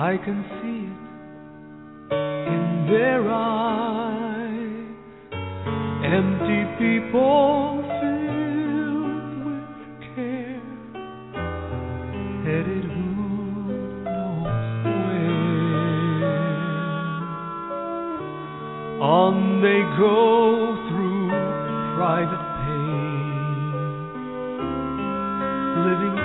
I can see it in their eyes. Empty people filled with care, headed who knows where. On they go through private pain, living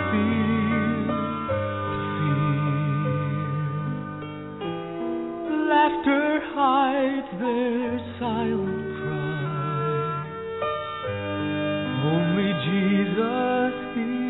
Laughter hides their silent cry. Only Jesus hears.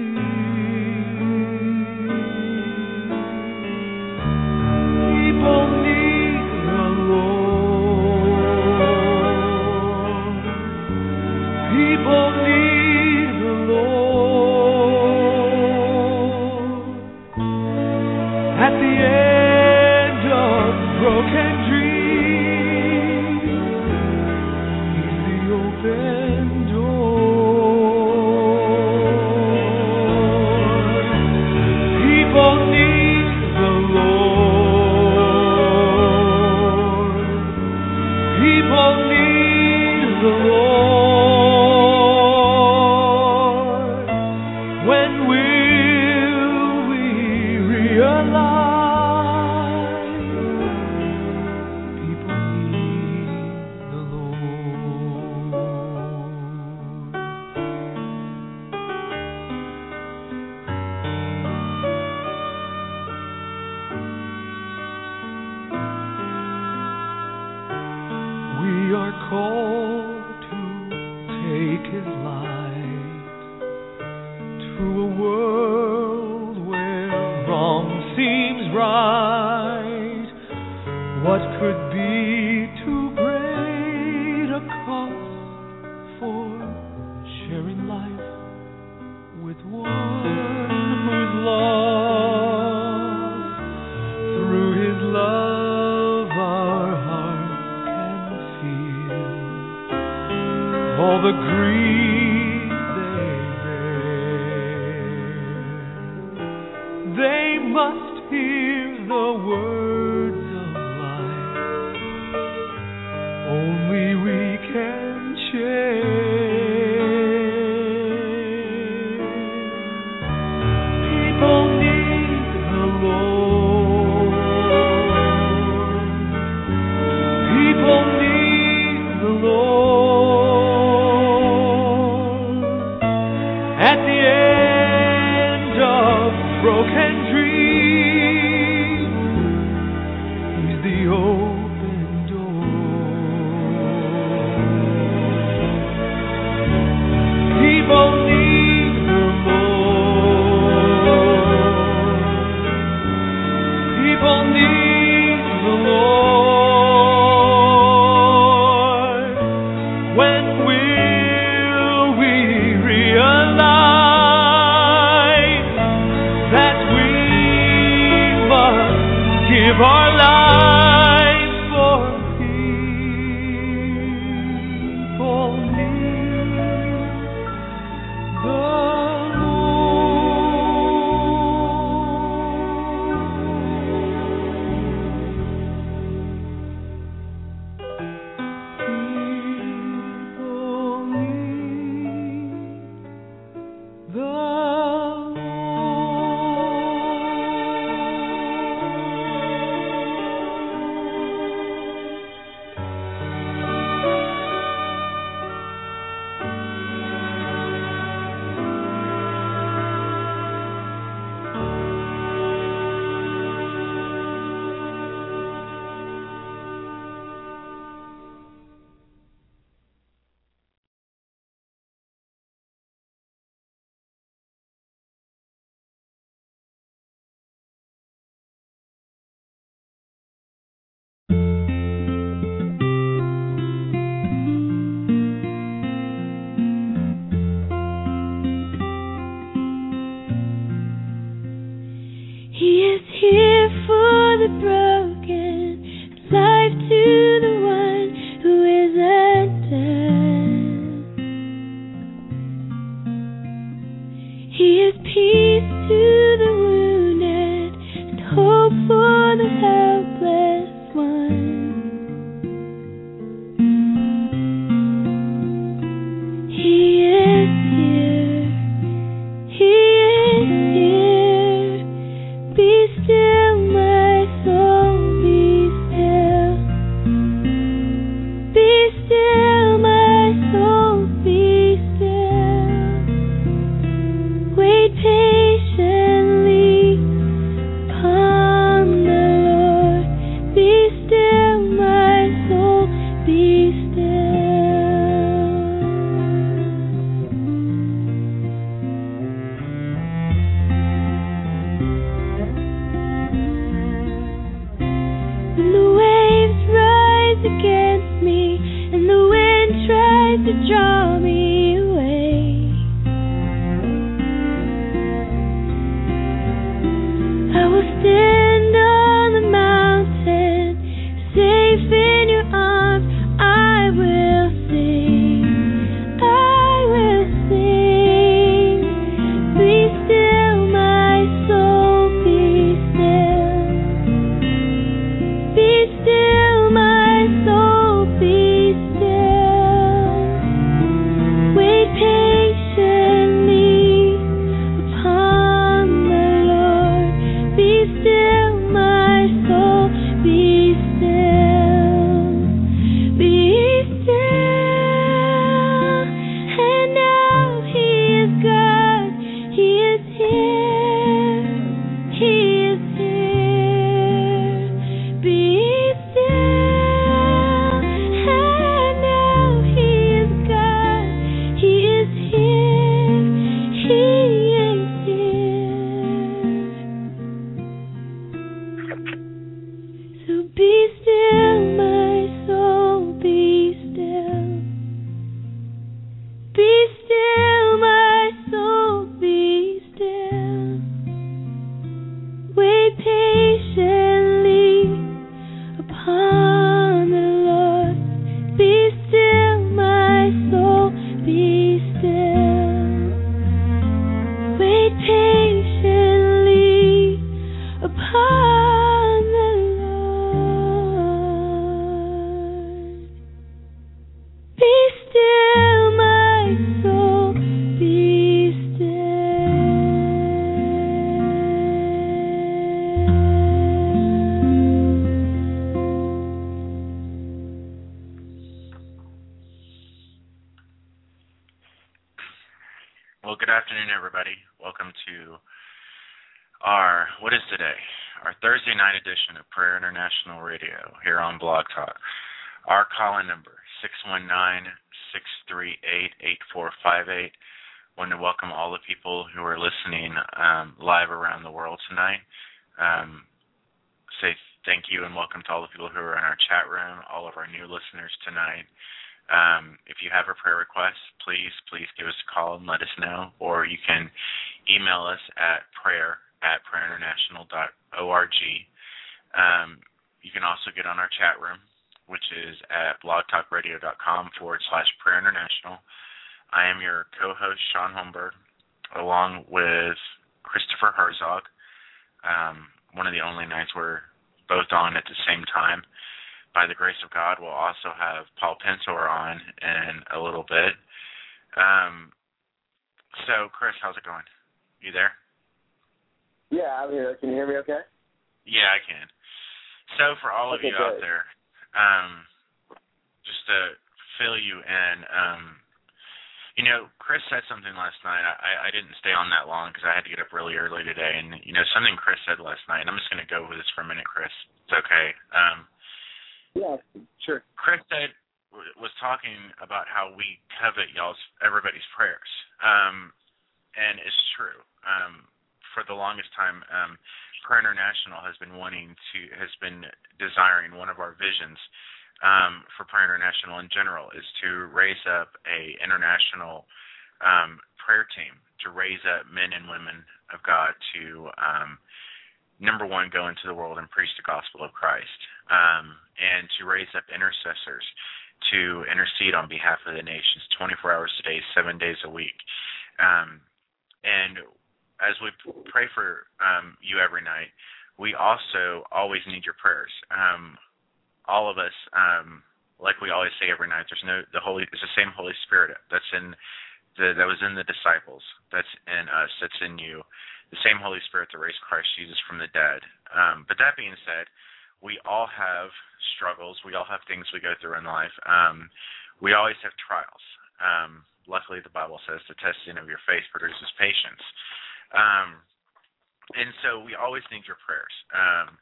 your prayers um,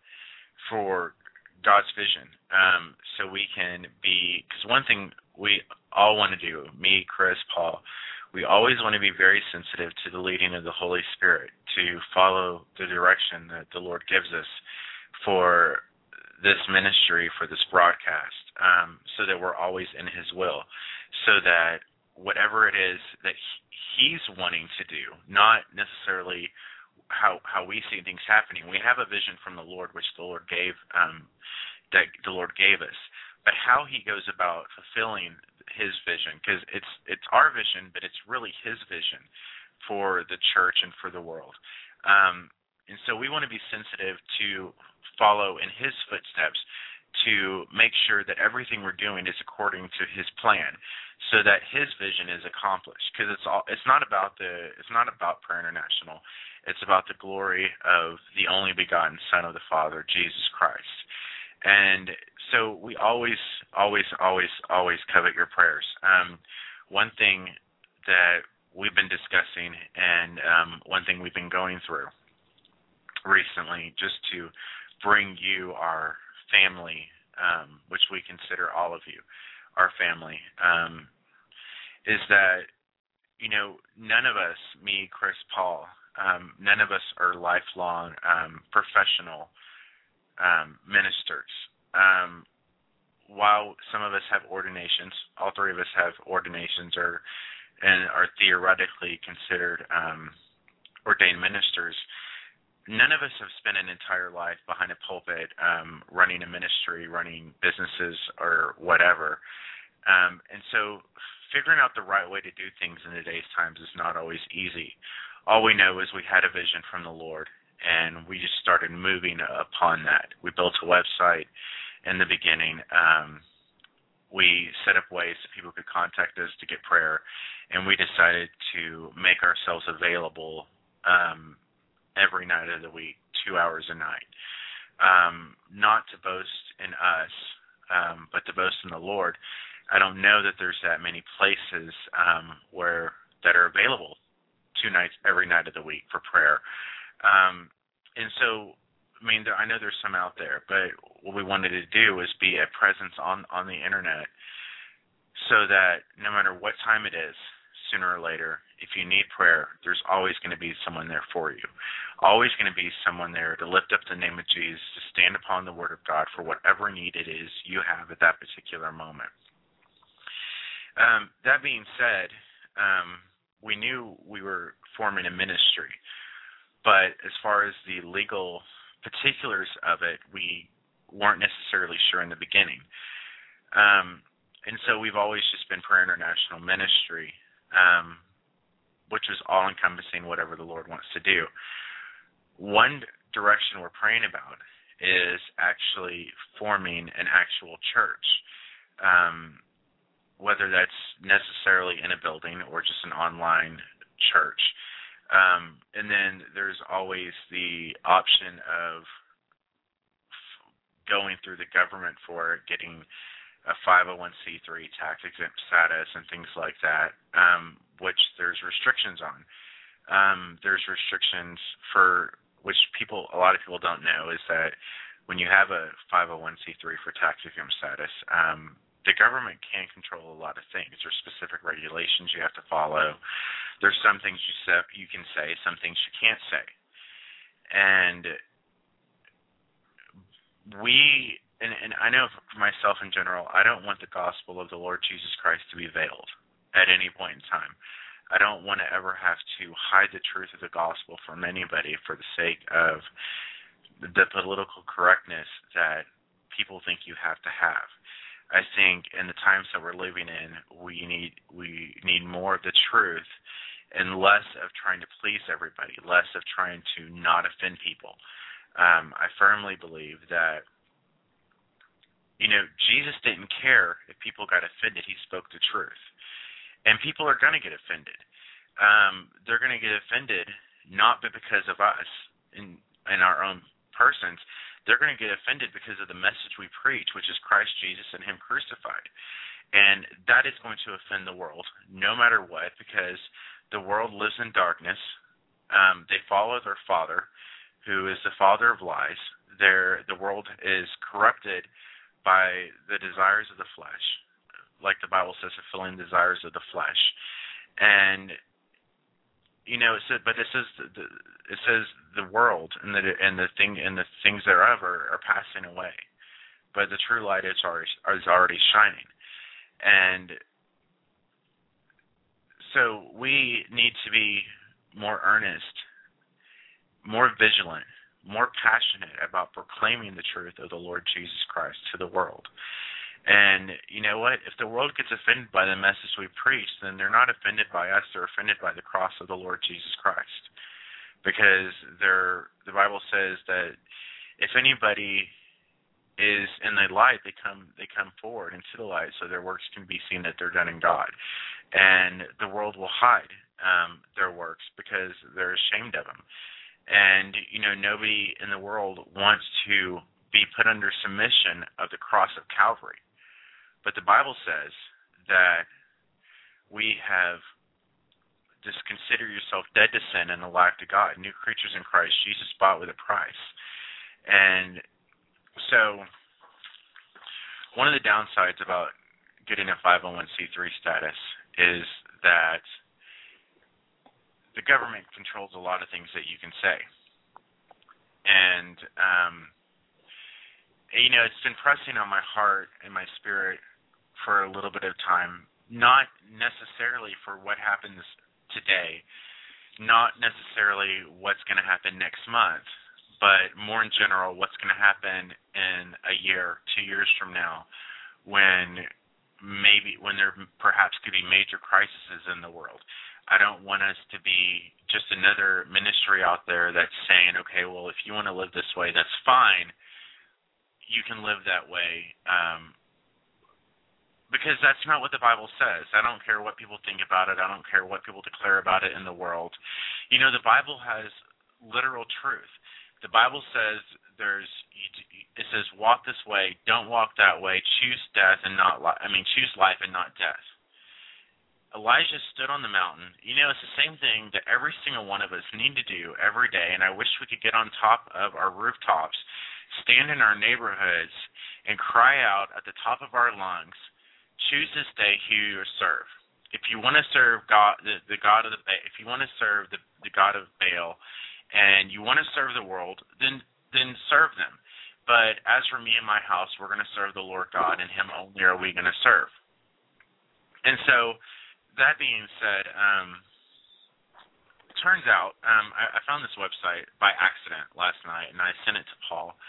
for God's vision, um, so we can be. Because one thing we all want to do, me, Chris, Paul, we always want to be very sensitive to the leading of the Holy Spirit to follow the direction that the Lord gives us for this ministry, for this broadcast, um, so that we're always in His will, so that whatever it is that He's wanting to do, not necessarily how how we see things happening. We have a vision from the Lord, which the Lord gave um, that the Lord gave us, but how He goes about fulfilling His vision, because it's it's our vision, but it's really His vision for the church and for the world. Um, and so we want to be sensitive to follow in His footsteps to make sure that everything we're doing is according to His plan, so that His vision is accomplished. Because it's all it's not about the it's not about Prayer International. It's about the glory of the only begotten Son of the Father, Jesus Christ. And so we always, always, always, always covet your prayers. Um, one thing that we've been discussing, and um, one thing we've been going through recently, just to bring you our family, um, which we consider all of you our family, um, is that you know none of us, me, Chris, Paul, um, none of us are lifelong um, professional um, ministers. Um, while some of us have ordinations, all three of us have ordinations or and are theoretically considered um, ordained ministers. None of us have spent an entire life behind a pulpit, um, running a ministry, running businesses, or whatever. Um, and so, figuring out the right way to do things in today's times is not always easy all we know is we had a vision from the Lord, and we just started moving upon that. We built a website in the beginning. Um, we set up ways that people could contact us to get prayer, and we decided to make ourselves available um, every night of the week, two hours a night. Um, not to boast in us, um, but to boast in the Lord. I don't know that there's that many places um, where that are available two nights every night of the week for prayer. Um, and so, I mean, there, I know there's some out there, but what we wanted to do was be a presence on on the internet, so that no matter what time it is, sooner or later, if you need prayer, there's always going to be someone there for you. Always going to be someone there to lift up the name of Jesus, to stand upon the Word of God for whatever need it is you have at that particular moment. Um, that being said, um, we knew we were forming a ministry, but as far as the legal particulars of it, we weren't necessarily sure in the beginning. Um, and so we've always just been Prayer International Ministry, um, which is all encompassing whatever the Lord wants to do. One direction we're praying about is actually forming an actual church. Um, whether that's necessarily in a building or just an online church. Um, and then there's always the option of going through the government for getting a 501c3 tax exempt status and things like that, um, which there's restrictions on. Um, there's restrictions for which people, a lot of people don't know, is that when you have a 501c3 for tax exempt status, um, the government can control a lot of things. There's specific regulations you have to follow. There's some things you say, you can say, some things you can't say. And we and, and I know for myself in general, I don't want the gospel of the Lord Jesus Christ to be veiled at any point in time. I don't want to ever have to hide the truth of the gospel from anybody for the sake of the political correctness that people think you have to have. I think in the times that we're living in, we need we need more of the truth and less of trying to please everybody, less of trying to not offend people. Um, I firmly believe that you know Jesus didn't care if people got offended; he spoke the truth, and people are going to get offended. Um, they're going to get offended not because of us in in our own persons they're going to get offended because of the message we preach, which is Christ Jesus and Him crucified. And that is going to offend the world, no matter what, because the world lives in darkness. Um, they follow their father, who is the father of lies. Their, the world is corrupted by the desires of the flesh, like the Bible says, fulfilling desires of the flesh. And you know, it says, but it says the, it says the world and the and the thing and the things thereof are, are passing away, but the true light is already is already shining, and so we need to be more earnest, more vigilant, more passionate about proclaiming the truth of the Lord Jesus Christ to the world. And you know what? If the world gets offended by the message we preach, then they're not offended by us, they're offended by the cross of the Lord Jesus Christ. Because they're the Bible says that if anybody is in the light, they come they come forward into the light so their works can be seen that they're done in God. And the world will hide um, their works because they're ashamed of them. And you know, nobody in the world wants to be put under submission of the cross of Calvary. But the Bible says that we have just consider yourself dead to sin and alive to God, new creatures in Christ Jesus bought with a price. And so one of the downsides about getting a 501c3 status is that the government controls a lot of things that you can say. And um you know, it's been pressing on my heart and my spirit for a little bit of time, not necessarily for what happens today, not necessarily what's going to happen next month, but more in general, what's going to happen in a year, two years from now, when maybe when there perhaps could be major crises in the world. I don't want us to be just another ministry out there that's saying, okay, well, if you want to live this way, that's fine. You can live that way. Um, because that's not what the Bible says. I don't care what people think about it. I don't care what people declare about it in the world. You know, the Bible has literal truth. The Bible says there's it says walk this way, don't walk that way, choose death and not life. I mean, choose life and not death. Elijah stood on the mountain. You know, it's the same thing that every single one of us need to do every day, and I wish we could get on top of our rooftops, stand in our neighborhoods, and cry out at the top of our lungs choose this day who you serve. If you want to serve God, the, the God of the, if you want to serve the, the God of Baal, and you want to serve the world, then then serve them. But as for me and my house, we're going to serve the Lord God, and Him only are we going to serve. And so, that being said, um, it turns out um, I, I found this website by accident last night, and I sent it to Paul,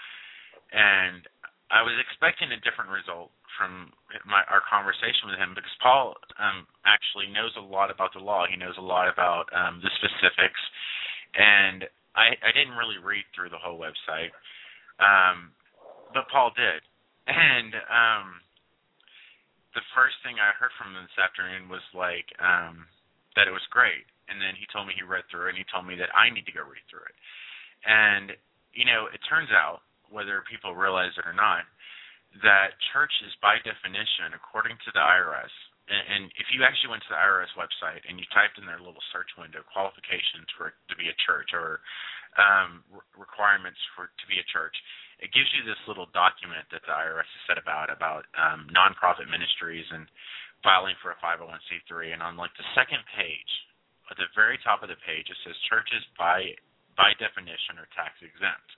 and I was expecting a different result from my our conversation with him because Paul um, actually knows a lot about the law. He knows a lot about um, the specifics, and I, I didn't really read through the whole website, um, but Paul did. And um, the first thing I heard from him this afternoon was like um, that it was great, and then he told me he read through it, and he told me that I need to go read through it. And you know, it turns out whether people realize it or not that churches, by definition, according to the IRS, and, and if you actually went to the IRS website and you typed in their little search window qualifications for to be a church or um, re- requirements for to be a church, it gives you this little document that the IRS has set about about um, nonprofit ministries and filing for a 501c3. And on like the second page, at the very top of the page, it says churches by by definition are tax exempt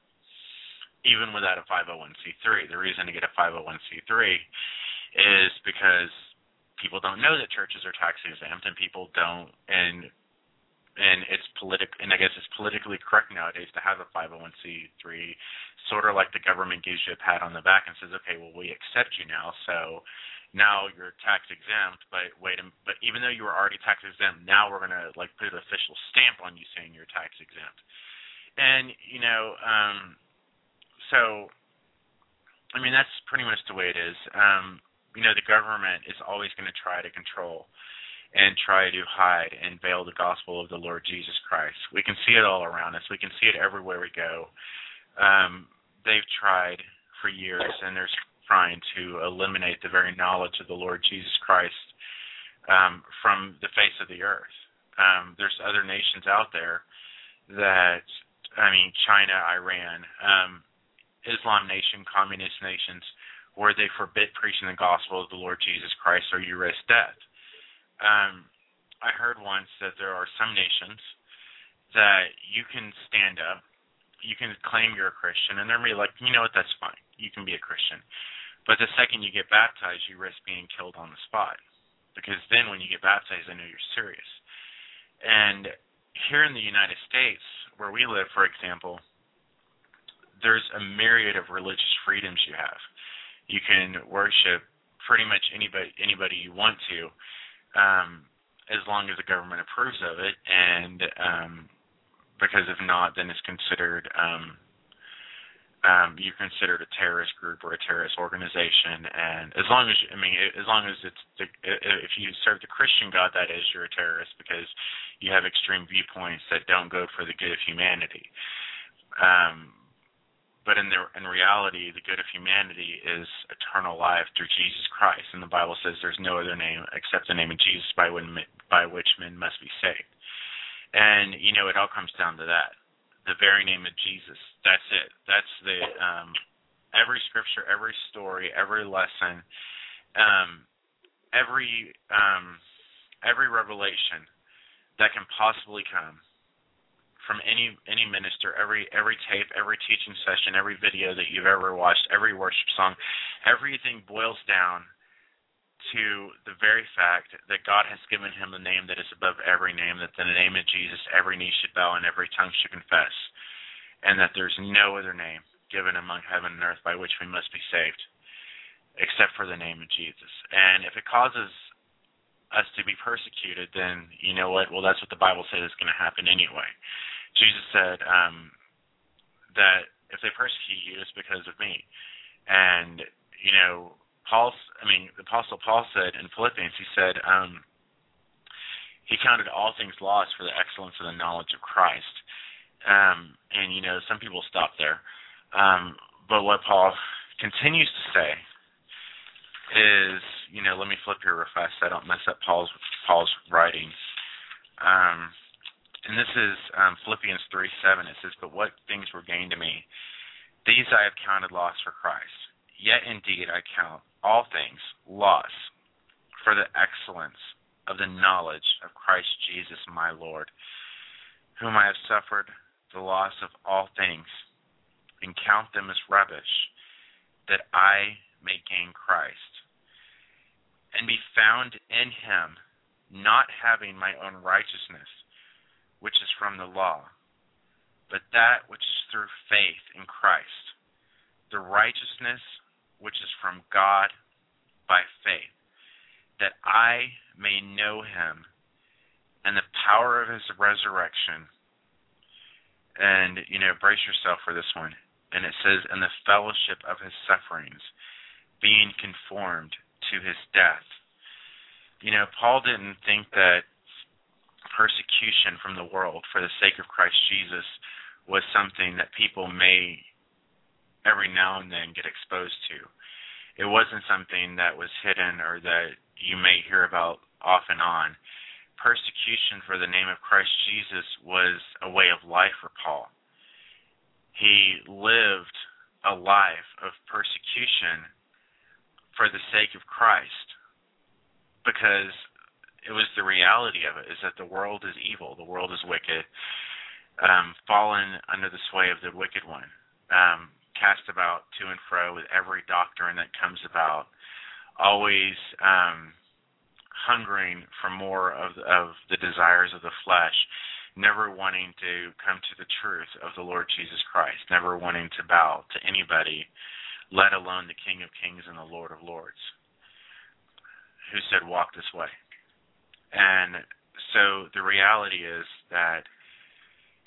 even without a 501c3. The reason to get a 501c3 is because people don't know that churches are tax exempt, and people don't, and and it's politic, and I guess it's politically correct nowadays to have a 501c3, sort of like the government gives you a pat on the back and says, okay, well we accept you now, so now you're tax exempt, but wait, but even though you were already tax exempt, now we're gonna like put an official stamp on you saying you're tax exempt. And you know, um, so I mean that's pretty much the way it is. Um, you know, the government is always going to try to control and try to hide and veil the gospel of the Lord Jesus Christ. We can see it all around us. We can see it everywhere we go. Um, they've tried for years, and they're trying to eliminate the very knowledge of the Lord Jesus Christ um, from the face of the earth. Um, there's other nations out there that, I mean, China, Iran, um, Islam nation, communist nations, where they forbid preaching the gospel of the Lord Jesus Christ or you risk death. Um, I heard once that there are some nations that you can stand up, you can claim you're a Christian, and they're like, you know what, that's fine. You can be a Christian. But the second you get baptized, you risk being killed on the spot. because then when you get baptized, I know you're serious. And here in the United States, where we live, for example, there's a myriad of religious freedoms you have. You can worship pretty much anybody anybody you want to, um, as long as the government approves of it, and um, because if not, then it's considered um, um, you're considered a terrorist group or a terrorist organization. And as long as I mean, as long as it's the, if you serve the Christian God, that is you're a terrorist because you have extreme viewpoints that don't go for the good of humanity. Um, but in the in reality, the good of humanity is eternal life through Jesus Christ, and the Bible says there's no other name except the name of Jesus by when by which men must be saved. And you know, it all comes down to that the very name of Jesus. That's it. That's the um, every scripture, every story, every lesson, um, every um, every revelation that can possibly come from any any minister, every every tape, every teaching session, every video that you've ever watched, every worship song, everything boils down to the very fact that God has given him the name that is above every name, that in the name of Jesus every knee should bow and every tongue should confess, and that there's no other name given among heaven and earth by which we must be saved, except for the name of Jesus. And if it causes us to be persecuted, then you know what? Well, that's what the Bible says is going to happen anyway. Jesus said um, that if they persecute you, it's because of me. And you know, Paul, I mean, the Apostle Paul said in Philippians, he said, um, he counted all things lost for the excellence of the knowledge of Christ. Um, and you know, some people stop there. Um, but what Paul continues to say is, you know, let me flip here real fast so I don't mess up Paul's Paul's writing. Um, and this is um, Philippians three seven. It says, "But what things were gained to me, these I have counted loss for Christ. Yet indeed I count all things loss for the excellence of the knowledge of Christ Jesus my Lord, whom I have suffered the loss of all things, and count them as rubbish, that I may gain Christ, and be found in him, not having my own righteousness, which is from the law, but that which is through faith in Christ, the righteousness which is from God by faith, that I may know him and the power of his resurrection. And, you know, brace yourself for this one. And it says, in the fellowship of his sufferings, being conformed to his death. You know, Paul didn't think that persecution from the world for the sake of Christ Jesus was something that people may every now and then get exposed to. It wasn't something that was hidden or that you may hear about off and on. Persecution for the name of Christ Jesus was a way of life for Paul. He lived a life of persecution for the sake of Christ because it was the reality of it is that the world is evil, the world is wicked, um, fallen under the sway of the wicked one. Um, cast about to and fro with every doctrine that comes about, always um, hungering for more of of the desires of the flesh, never wanting to come to the truth of the Lord Jesus Christ, never wanting to bow to anybody, let alone the King of Kings and the Lord of Lords, who said, "Walk this way." And so the reality is that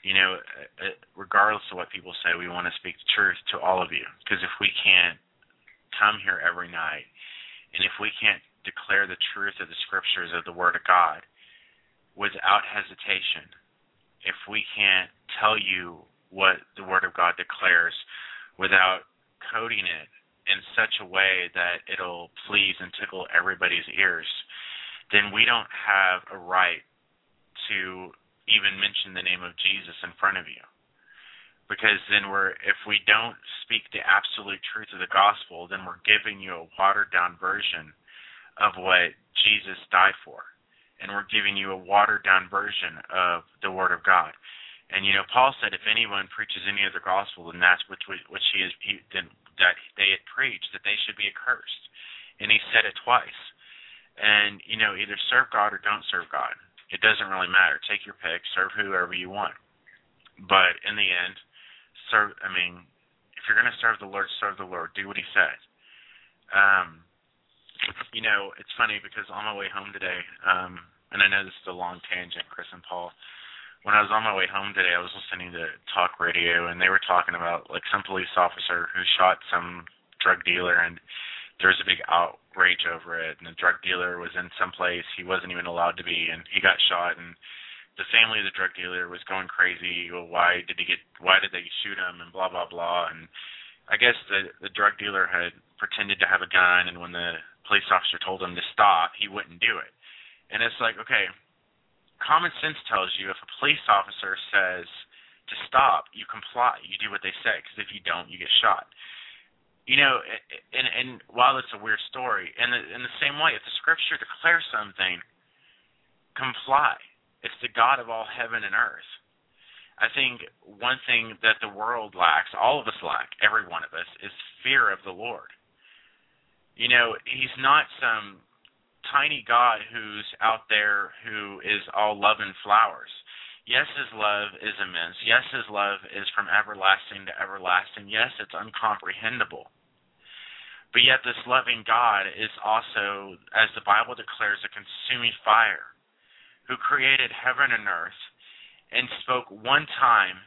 you know, uh, uh, regardless of what people say, we want to speak the truth to all of you. Because if we can't come here every night, and if we can't declare the truth of the scriptures of the Word of God without hesitation, if we can't tell you what the Word of God declares without coding it in such a way that it'll please and tickle everybody's ears, then we don't have a right to even mention the name of Jesus in front of you. Because then we're, if we don't speak the absolute truth of the gospel, then we're giving you a watered down version of what Jesus died for. And we're giving you a watered down version of the Word of God. And you know, Paul said, if anyone preaches any other gospel than that's which which he is he, then that they had preached, that they should be accursed. And he said it twice. And you know, either serve God or don't serve God. It doesn't really matter. Take your pick. Serve whoever you want. But in the end, serve. I mean, if you're going to serve the Lord, serve the Lord. Do what He said. Um, you know, it's funny because on my way home today, um, and I know this is a long tangent, Chris and Paul. When I was on my way home today, I was listening to talk radio, and they were talking about like some police officer who shot some drug dealer, and there was a big outrage over it. And the drug dealer was in some place he wasn't even allowed to be, and he got shot. And the family of the drug dealer was going crazy. Well, why did he get? Why did they shoot him? And blah blah blah. And I guess the the drug dealer had pretended to have a gun, and when the police officer told him to stop, he wouldn't do it. And it's like, okay, common sense tells you if a police officer says to stop, you comply, you do what they say, because if you don't, you get shot. You know, and and while it's a weird story, in the in the same way, if the scripture declares something, comply. It's the God of all heaven and earth. I think one thing that the world lacks, all of us lack, every one of us, is fear of the Lord. You know, he's not some tiny God who's out there who is all love and flowers. Yes, his love is immense. Yes, his love is from everlasting to everlasting. Yes, it's uncomprehendable. But yet, this loving God is also, as the Bible declares, a consuming fire who created heaven and earth and spoke one time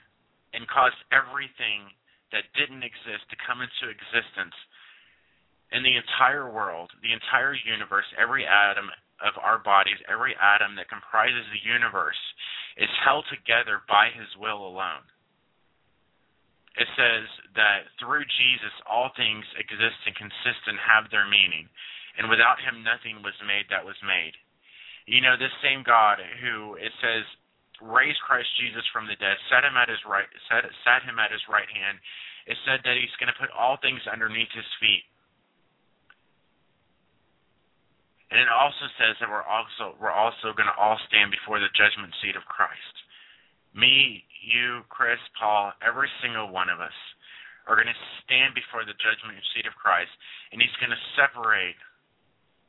and caused everything that didn't exist to come into existence in the entire world, the entire universe, every atom of our bodies, every atom that comprises the universe is held together by his will alone. It says that through Jesus all things exist and consist and have their meaning, and without him nothing was made that was made. You know, this same God who it says raised Christ Jesus from the dead, set him at his right set, sat him at his right hand, it said that he's going to put all things underneath his feet. And it also says that we're also we're also going to all stand before the judgment seat of Christ. Me, you, Chris, Paul, every single one of us are going to stand before the judgment seat of Christ, and He's going to separate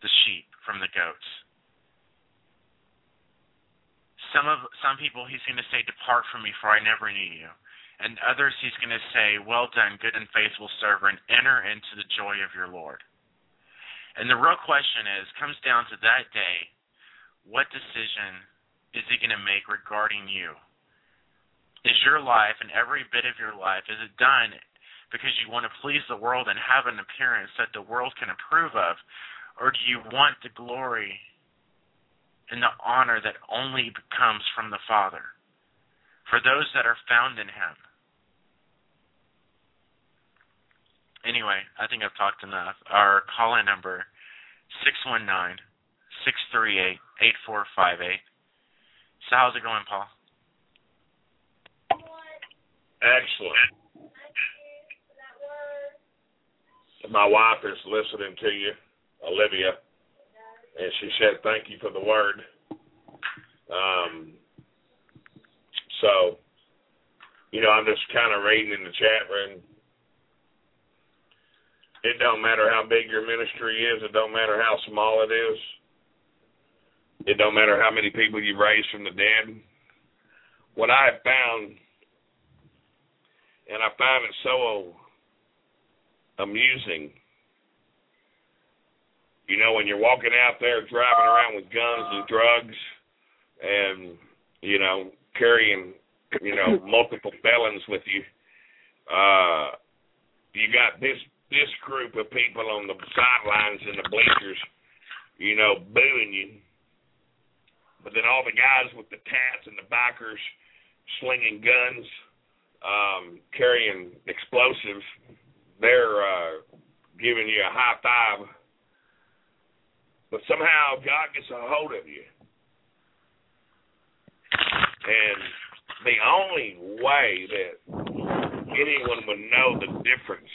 the sheep from the goats. Some of some people He's going to say, "Depart from me, for I never knew you," and others He's going to say, "Well done, good and faithful servant. Enter into the joy of your Lord." And the real question is, comes down to that day, what decision is he going to make regarding you? Is your life and every bit of your life, is it done because you want to please the world and have an appearance that the world can approve of? Or do you want the glory and the honor that only comes from the Father for those that are found in him? anyway, I think I've talked enough. Our call in number six one nine six three eight eight four five eight. So how's it going, Paul? Excellent. My wife is listening to you, Olivia, and she said thank you for the word. Um, so, you know, I'm just kind of reading in the chat room it don't matter how big your ministry is. It don't matter how small it is. It don't matter how many people you raise from the dead. What I have found, and I find it so amusing, you know, when you're walking out there driving around with guns and drugs and, you know, carrying, you know, multiple felons with you, uh, you got this this group of people on the sidelines and the bleachers, you know, booing you. But then all the guys with the tats and the bikers slinging guns, um, carrying explosives, they're uh, giving you a high five. But somehow God gets a hold of you. And the only way that anyone would know the difference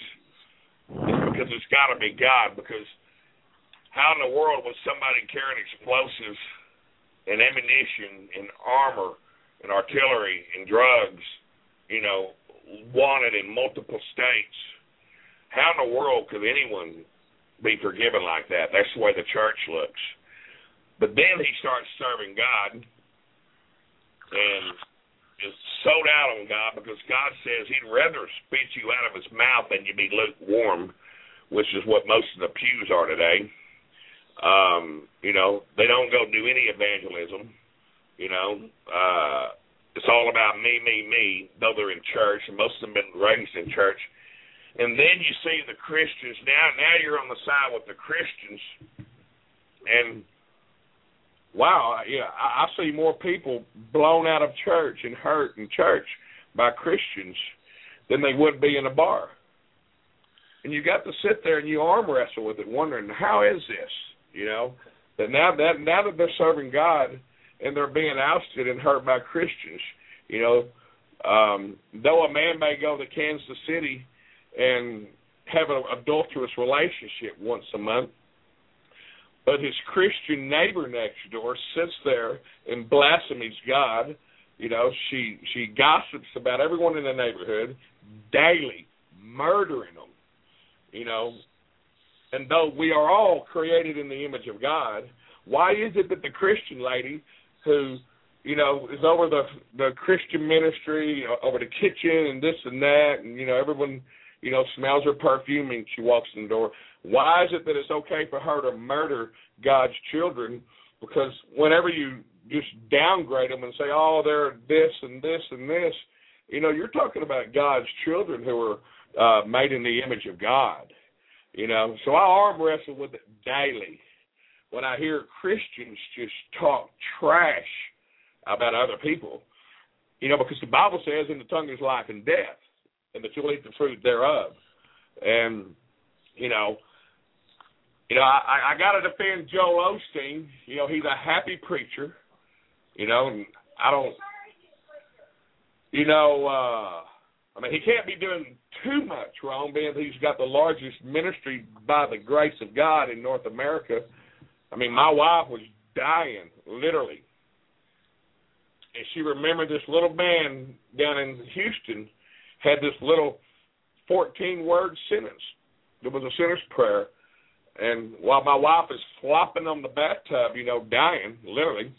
is because it's got to be God. Because how in the world would somebody carrying explosives and ammunition and armor and artillery and drugs, you know, wanted in multiple states? How in the world could anyone be forgiven like that? That's the way the church looks. But then he starts serving God and is sold out on God because God says he'd rather spit you out of his mouth than you be lukewarm, which is what most of the pews are today. Um, you know, they don't go do any evangelism. You know, uh, it's all about me, me, me, though they're in church, and most of them been raised in church. And then you see the Christians now. Now you're on the side with the Christians, and wow, yeah, I, I see more people blown out of church and hurt in church by Christians than they would be in a bar. And you got to sit there and you arm wrestle with it, wondering how is this? You know, that now that now that they're serving God and they're being ousted and hurt by Christians, you know, um, though a man may go to Kansas City and have an adulterous relationship once a month, but his Christian neighbor next door sits there and blasphemes God. You know, she she gossips about everyone in the neighborhood daily, murdering them. You know, and though we are all created in the image of God, why is it that the Christian lady who you know is over the the Christian ministry, over the kitchen and this and that, and you know everyone you know smells her perfume and she walks in the door. Why is it that it's okay for her to murder God's children? Because whenever you just downgrade them and say, oh, they're this and this and this, you know, you're talking about God's children who are uh, made in the image of God. You know, so I arm wrestle with it daily when I hear Christians just talk trash about other people. You know, because the Bible says in the tongue is life and death, and that you'll eat the fruit thereof. And, you know, you know, I, I got to defend Joel Osteen. You know, he's a happy preacher. You know, and I don't. You know, uh, I mean, he can't be doing too much wrong, being that he's got the largest ministry by the grace of God in North America. I mean, my wife was dying, literally, and she remembered this little man down in Houston had this little fourteen-word sentence. It was a sinner's prayer and while my wife is flopping on the bathtub, you know, dying, literally,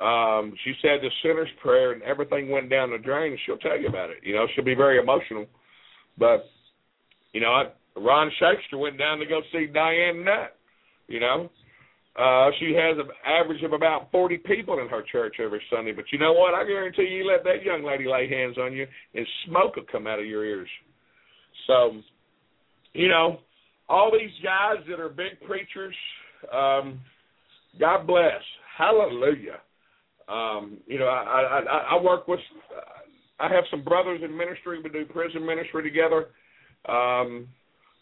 um, she said the sinner's prayer and everything went down the drain. She'll tell you about it. You know, she'll be very emotional. But, you know, I, Ron Shakespeare went down to go see Diane Nutt. You know, uh, she has an average of about 40 people in her church every Sunday. But you know what? I guarantee you, let that young lady lay hands on you and smoke will come out of your ears. So, you know, all these guys that are big preachers, um, God bless, hallelujah. Um, you know, I, I I work with, I have some brothers in ministry. We do prison ministry together. Um,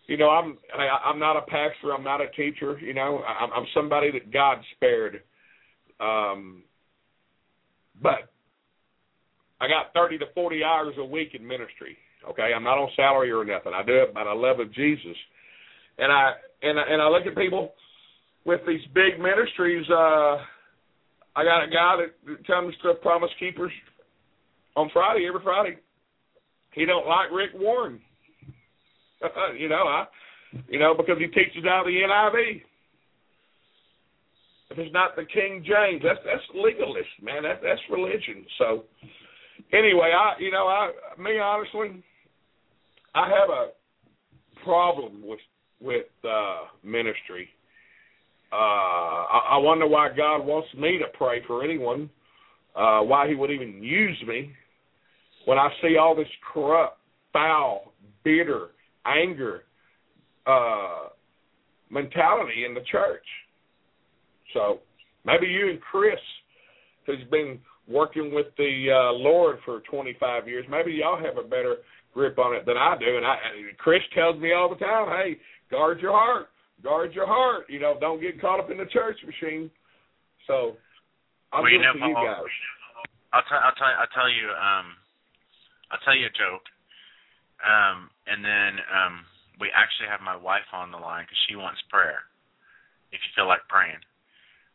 you know, I'm I, I'm not a pastor. I'm not a teacher. You know, I'm, I'm somebody that God spared. Um, but I got 30 to 40 hours a week in ministry. Okay, I'm not on salary or nothing. I do it by the love of Jesus and I and I, and I look at people with these big ministries. Uh, I got a guy that comes to Promise Keepers on Friday every Friday. He don't like Rick Warren. you know, I you know because he teaches out of the NIV. If it's not the King James, that's that's legalist, man. That that's religion. So anyway, I you know I me honestly, I have a problem with with uh, ministry. Uh, I, I wonder why God wants me to pray for anyone. Uh, why He would even use me when I see all this corrupt, foul, bitter, anger uh, mentality in the church. So maybe you and Chris, who's been working with the uh, Lord for 25 years, maybe y'all have a better grip on it than I do. And I, Chris tells me all the time, "Hey, guard your heart. Guard your heart. You know, don't get caught up in the church machine. So I'll well, give you it to you guys. I'll tell I'll tell I'll tell you um I'll tell you a joke. Um and then um we actually have my wife on the line cuz she wants prayer. If you feel like praying.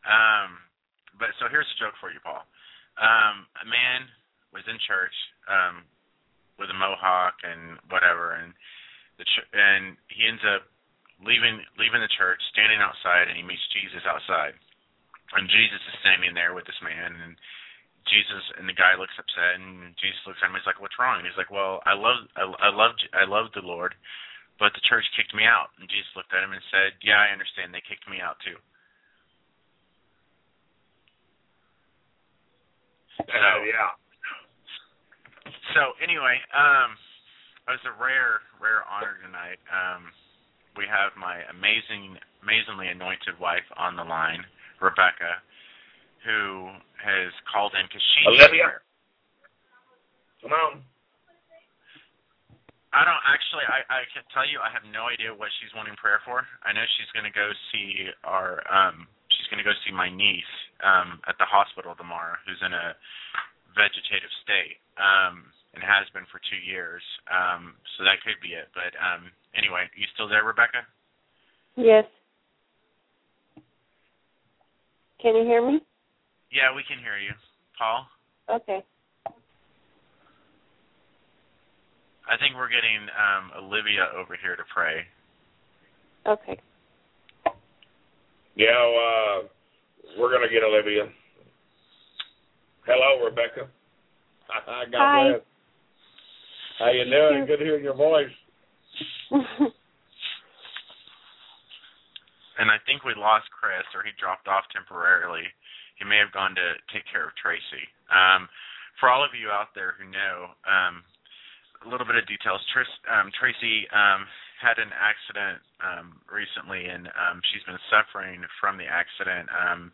Um but so here's a joke for you, Paul. Um a man was in church um with a mohawk and whatever and the ch- and he ends up leaving leaving the church, standing outside, and he meets Jesus outside. and Jesus is standing there with this man, and Jesus and the guy looks upset, and Jesus looks at him. He's like, "What's wrong?" And he's like, "Well, I love, I, I loved, I loved the Lord, but the church kicked me out." And Jesus looked at him and said, "Yeah, I understand. They kicked me out too." Uh, yeah. So anyway, um, was a rare, rare honor tonight. Um, we have my amazing, amazingly anointed wife on the line, Rebecca, who has called in because she needs Olivia? prayer. Come on. I don't actually. I I can tell you, I have no idea what she's wanting prayer for. I know she's going to go see our. um She's going to go see my niece um at the hospital tomorrow, who's in a vegetative state, um, and has been for two years. Um, so that could be it. But um anyway, you still there, Rebecca? Yes. Can you hear me? Yeah, we can hear you, Paul. Okay. I think we're getting um Olivia over here to pray. Okay. Yeah, uh, we're gonna get Olivia. Hello, Rebecca. God Hi. bless. How you doing? Good to hear your voice. And I think we lost Chris, or he dropped off temporarily. He may have gone to take care of Tracy. Um, for all of you out there who know, um, a little bit of details. Tris, um, Tracy um, had an accident um, recently, and um, she's been suffering from the accident. Um,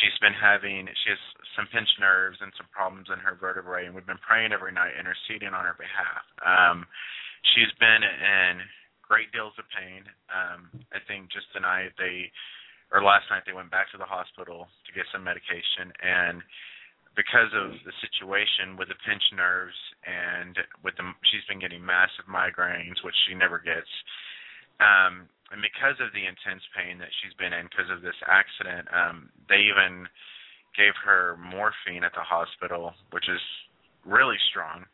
she's been having she has some pinched nerves and some problems in her vertebrae, and we've been praying every night, interceding on her behalf. Um, she's been in great deals of pain. Um, I think just tonight they, or last night they went back to the hospital to get some medication, and because of the situation with the pinched nerves and with the she's been getting massive migraines, which she never gets. Um, and because of the intense pain that she's been in because of this accident, um, they even gave her morphine at the hospital, which is really strong,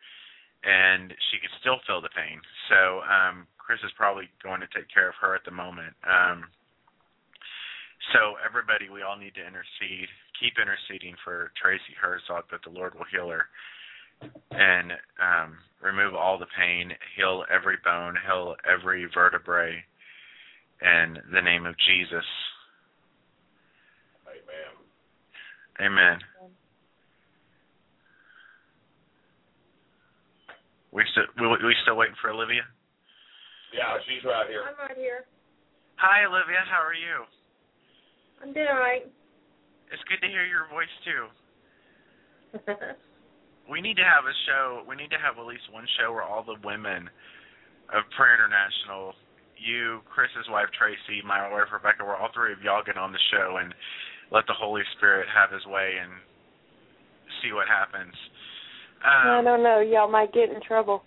and she could still feel the pain. So um, Chris is probably going to take care of her at the moment. Um, so everybody, we all need to intercede. Keep interceding for Tracy Herzog that the Lord will heal her and um, remove all the pain, heal every bone, heal every vertebrae, in the name of Jesus. Amen. Amen. We still we, we still waiting for Olivia. Yeah, she's right here. I'm right here. Hi, Olivia. How are you? I'm doing all right. It's good to hear your voice too. We need to have a show. We need to have at least one show where all the women of Prayer International, you, Chris's wife Tracy, my wife Rebecca, where all three of y'all get on the show and let the Holy Spirit have His way and see what happens. I Um, don't know. Y'all might get in trouble.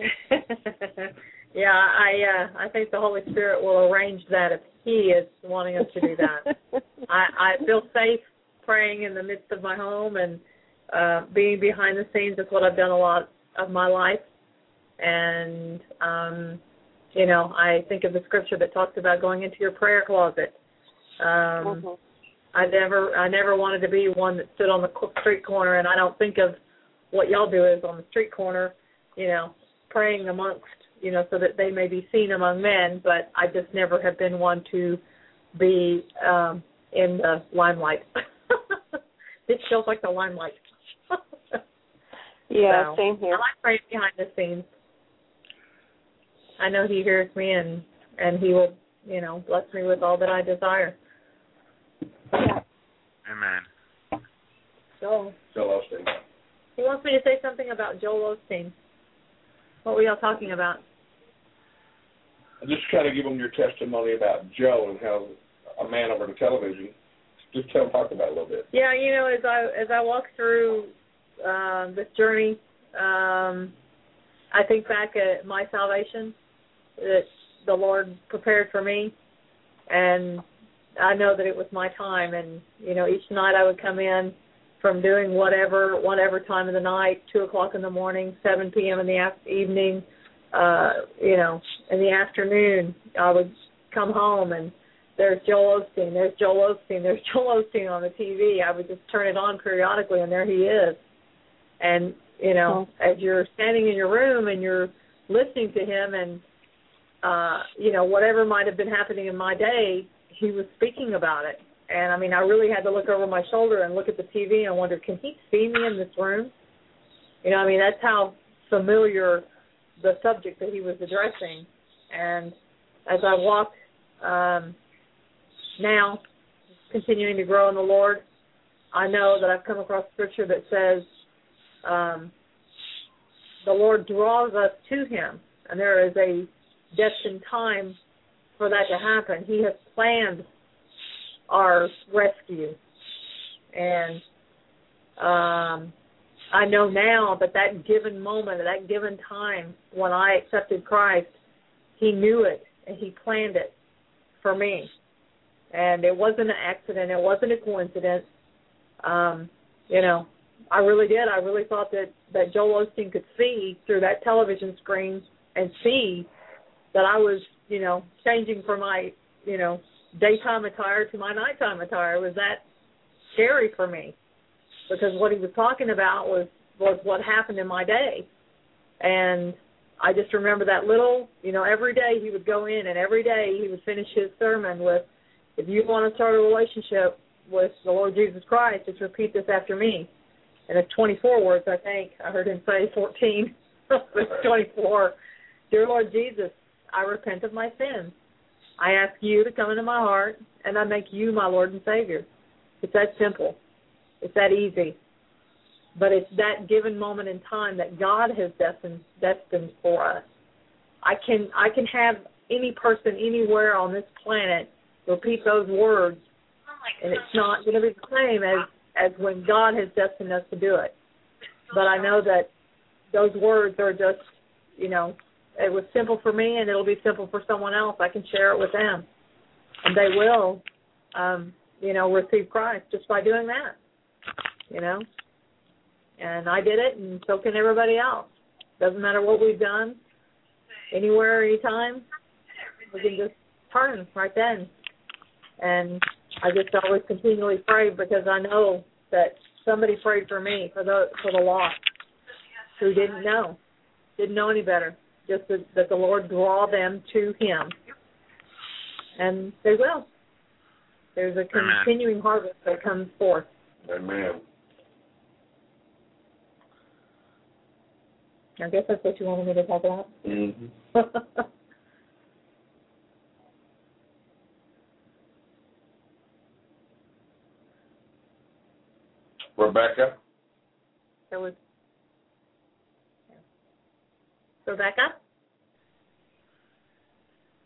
yeah, I uh I think the Holy Spirit will arrange that if he is wanting us to do that. I I feel safe praying in the midst of my home and uh being behind the scenes is what I've done a lot of my life. And um you know, I think of the scripture that talks about going into your prayer closet. Um Mhm. I never I never wanted to be one that stood on the street corner and I don't think of what y'all do is on the street corner, you know, praying amongst, you know, so that they may be seen among men, but I just never have been one to be um in the limelight. it feels like the limelight. Yeah, So, same here. I like praying behind the scenes. I know he hears me and and he will, you know, bless me with all that I desire. Yeah. amen. So Joel Osteen. he wants me to say something about Joel Osteen. What were y'all talking about? Just kind of give them your testimony about Joe and how a man over the television. Just tell talk about it a little bit. Yeah, you know, as I as I walk through um, this journey, um, I think back at my salvation that the Lord prepared for me, and I know that it was my time. And you know, each night I would come in from doing whatever, whatever time of the night, two o'clock in the morning, seven p.m. in the evening, uh, you know, in the afternoon, I would come home and there's Joel Osteen, there's Joel Osteen, there's Joel Osteen on the TV. I would just turn it on periodically, and there he is. And you know, as you're standing in your room and you're listening to him, and uh, you know, whatever might have been happening in my day, he was speaking about it. And I mean, I really had to look over my shoulder and look at the TV and wonder, can he see me in this room? You know, I mean, that's how familiar the subject that he was addressing. And as I walk um, now, continuing to grow in the Lord, I know that I've come across scripture that says um, the Lord draws us to Him, and there is a destined time for that to happen. He has planned our rescue, and um, I know now that that given moment, that given time when I accepted Christ, He knew it and He planned it for me, and it wasn't an accident. It wasn't a coincidence. Um, you know, I really did. I really thought that that Joel Osteen could see through that television screen and see that I was, you know, changing from my, you know, daytime attire to my nighttime attire. It was that scary for me because what he was talking about was was what happened in my day, and I just remember that little, you know, every day he would go in and every day he would finish his sermon with, "If you want to start a relationship with the Lord Jesus Christ, just repeat this after me." And it's 24 words, I think. I heard him say 14. it's 24. Dear Lord Jesus, I repent of my sins. I ask you to come into my heart, and I make you my Lord and Savior. It's that simple. It's that easy. But it's that given moment in time that God has destined destined for us. I can I can have any person anywhere on this planet repeat those words, and it's not going to be the same as as when God has destined us to do it. But I know that those words are just, you know, it was simple for me, and it'll be simple for someone else. I can share it with them, and they will, um, you know, receive Christ just by doing that. You know, and I did it, and so can everybody else. Doesn't matter what we've done, anywhere, anytime. We can just turn right then, and I just always continually pray because I know that somebody prayed for me for the for the lost who didn't know, didn't know any better. Just that, that the Lord draw them to Him, and they will. There's a continuing harvest that comes forth. Amen. I guess that's what you wanted me to talk about. Mm-hmm. Rebecca? there was Rebecca.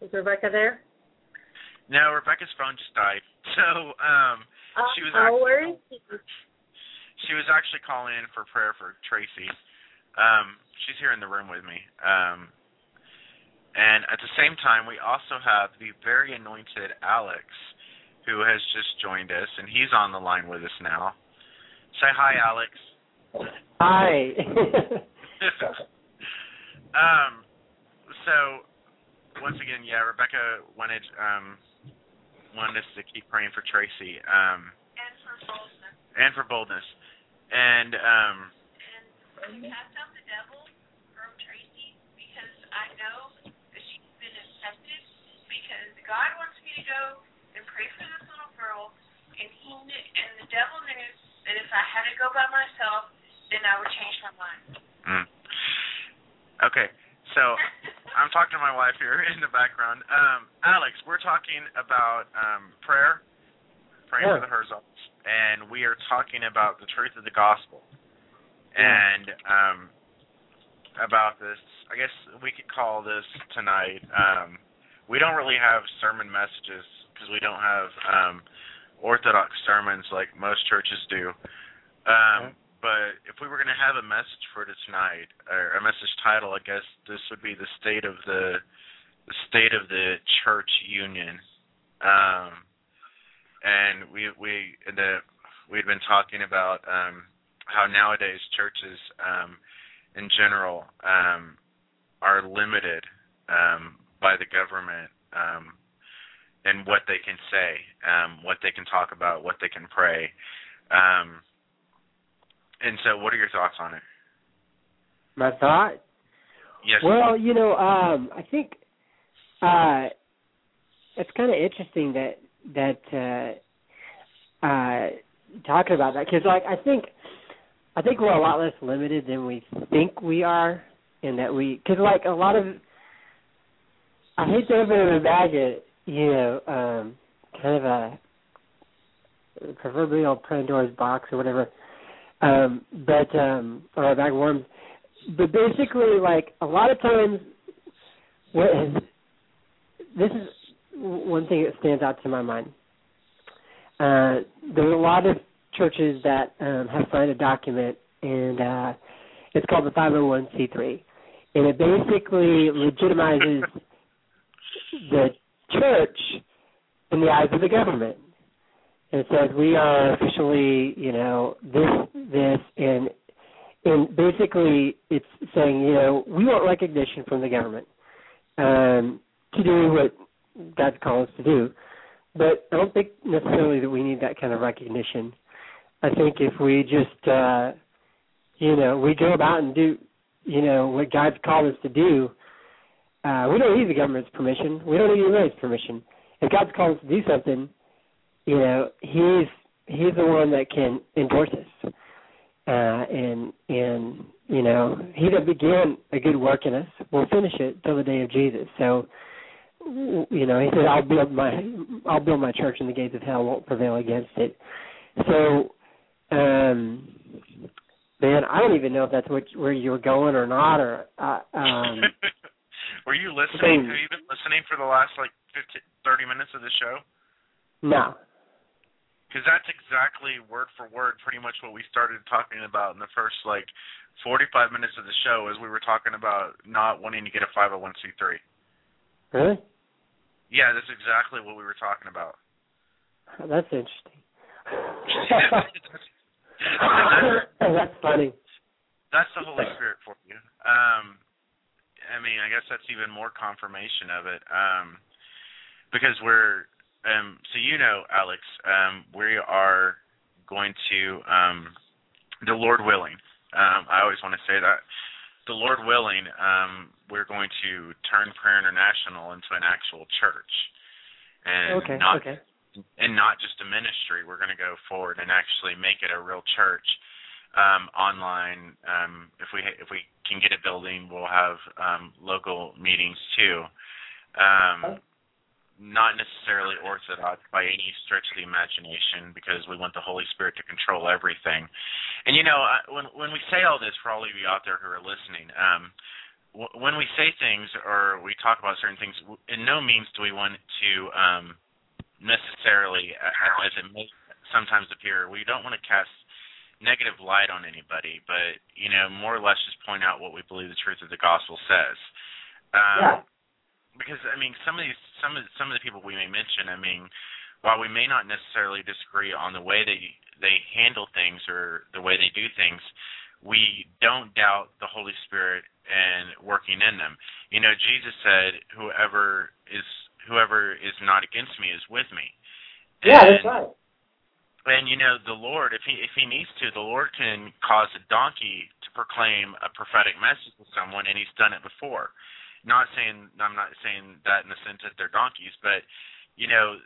Is Rebecca there? No, Rebecca's phone just died. So um Uh, she was oh, actually, where is she? she was actually calling in for prayer for Tracy. Um she's here in the room with me. Um and at the same time we also have the very anointed Alex who has just joined us and he's on the line with us now. Say hi Alex. Hi. um so once again, yeah, Rebecca wanted um wanted us to keep praying for Tracy. Um And for boldness. and for boldness. And um And cast out the devil from Tracy because I know that she's been accepted because God wants me to go and pray for this little girl and he knew, and the devil knew that if I had to go by myself, then I would change my mind. mm. Okay. So I'm talking to my wife here in the background. Um Alex, we're talking about um prayer, praying Yeah. for the Herzogs, and we are talking about the truth of the gospel. And um about this I guess we could call this tonight um we don't really have sermon messages because we don't have um orthodox sermons like most churches do. Um but if we were going to have a message for tonight or a message title, I guess this would be the state of the the state of the church union. Um and we we the we'd been talking about um how nowadays churches um in general um are limited um by the government um and what they can say, um, what they can talk about, what they can pray. Um, and so, what are your thoughts on it? My thought. Yes. Well, you know, um, I think uh, it's kind of interesting that that uh, uh, talking about that because, like, I think I think we're a lot less limited than we think we are, and that we because, like, a lot of I hate to open a bag of you know um, kind of a proverbial Pandora's box or whatever, um, but um, or a bag of worms but basically, like a lot of times, what this is one thing that stands out to my mind. Uh, there's a lot of churches that um, have signed a document, and uh, it's called the 501c3, and it basically legitimizes the church in the eyes of the government. And it says we are officially, you know, this, this, and and basically it's saying you know we want recognition from the government um, to do what God's called us to do, but I don't think necessarily that we need that kind of recognition. I think if we just uh, you know we go about and do you know what God's called us to do, uh, we don't need the government's permission. We don't need anybody's permission. If God's called us to do something, you know He's He's the one that can endorse us uh, and and you know he that began a good work in us will finish it till the day of Jesus. So you know he said I'll build my I'll build my church and the gates of hell won't prevail against it. So um man, I don't even know if that's what where you were going or not or uh, um Were you listening? Have you been listening for the last like 15, 30 minutes of the show? No because that's exactly word for word pretty much what we started talking about in the first like 45 minutes of the show as we were talking about not wanting to get a 501c3. Really? Yeah, that's exactly what we were talking about. That's interesting. that's funny. That's the Holy Spirit for you. Um I mean, I guess that's even more confirmation of it. Um because we're um, so you know, Alex, um, we are going to, um, the Lord willing. Um, I always want to say that. The Lord willing, um, we're going to turn Prayer International into an actual church, and okay, not okay. And not just a ministry. We're going to go forward and actually make it a real church um, online. Um, if we if we can get a building, we'll have um, local meetings too. Um, not necessarily orthodox by any stretch of the imagination because we want the Holy Spirit to control everything. And you know, when when we say all this for all of you out there who are listening, um when we say things or we talk about certain things, in no means do we want to um necessarily as it may sometimes appear, we don't want to cast negative light on anybody, but you know, more or less just point out what we believe the truth of the gospel says. Um, yeah because I mean some of these some of some of the people we may mention, I mean, while we may not necessarily disagree on the way they they handle things or the way they do things, we don't doubt the Holy Spirit and working in them. You know, Jesus said, "Whoever is whoever is not against me is with me." Yeah, that's right. And you know, the Lord, if he if he needs to, the Lord can cause a donkey to proclaim a prophetic message to someone, and He's done it before not saying I'm not saying that in the sense that they're donkeys, but you know,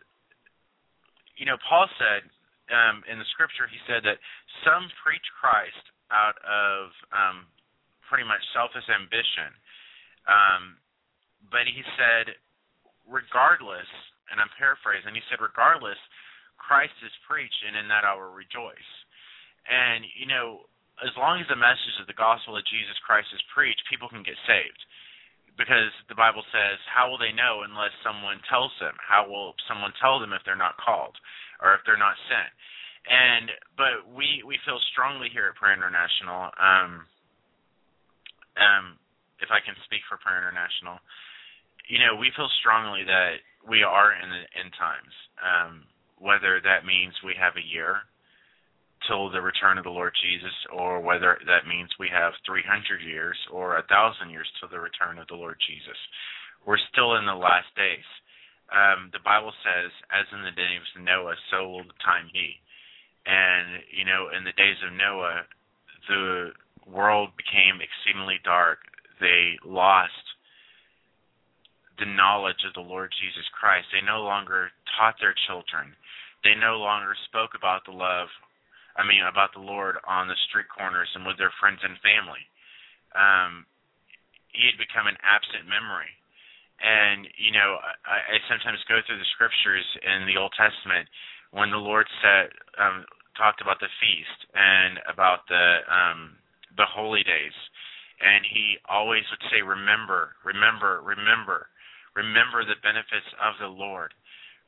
you know, Paul said um, in the scripture he said that some preach Christ out of um, pretty much selfish ambition, um, but he said regardless, and I'm paraphrasing, he said regardless, Christ is preached, and in that I will rejoice. And you know, as long as the message of the gospel of Jesus Christ is preached, people can get saved because the Bible says, "How will they know unless someone tells them? How will someone tell them if they're not called or if they're not sent?" And but we we feel strongly here at Prayer International. Um, um, if I can speak for Prayer International, you know, we feel strongly that we are in the end times. Um, whether that means we have a year till the return of the Lord Jesus, or whether that means we have 300 years or a thousand years till the return of the Lord Jesus. We're still in the last days. um, the Bible says, as in the days of Noah, so will the time be. And, you know, in the days of Noah, the world became exceedingly dark. They lost the knowledge of the Lord Jesus Christ. They no longer taught their children. They no longer spoke about the love, I mean, about the Lord on the street corners and with their friends and family. Um, he had become an absent memory. And, you know, I, I sometimes go through the scriptures in the Old Testament when the Lord said, um, talked about the feast and about the um, the holy days, and he always would say, "Remember, remember, remember." Remember the benefits of the Lord.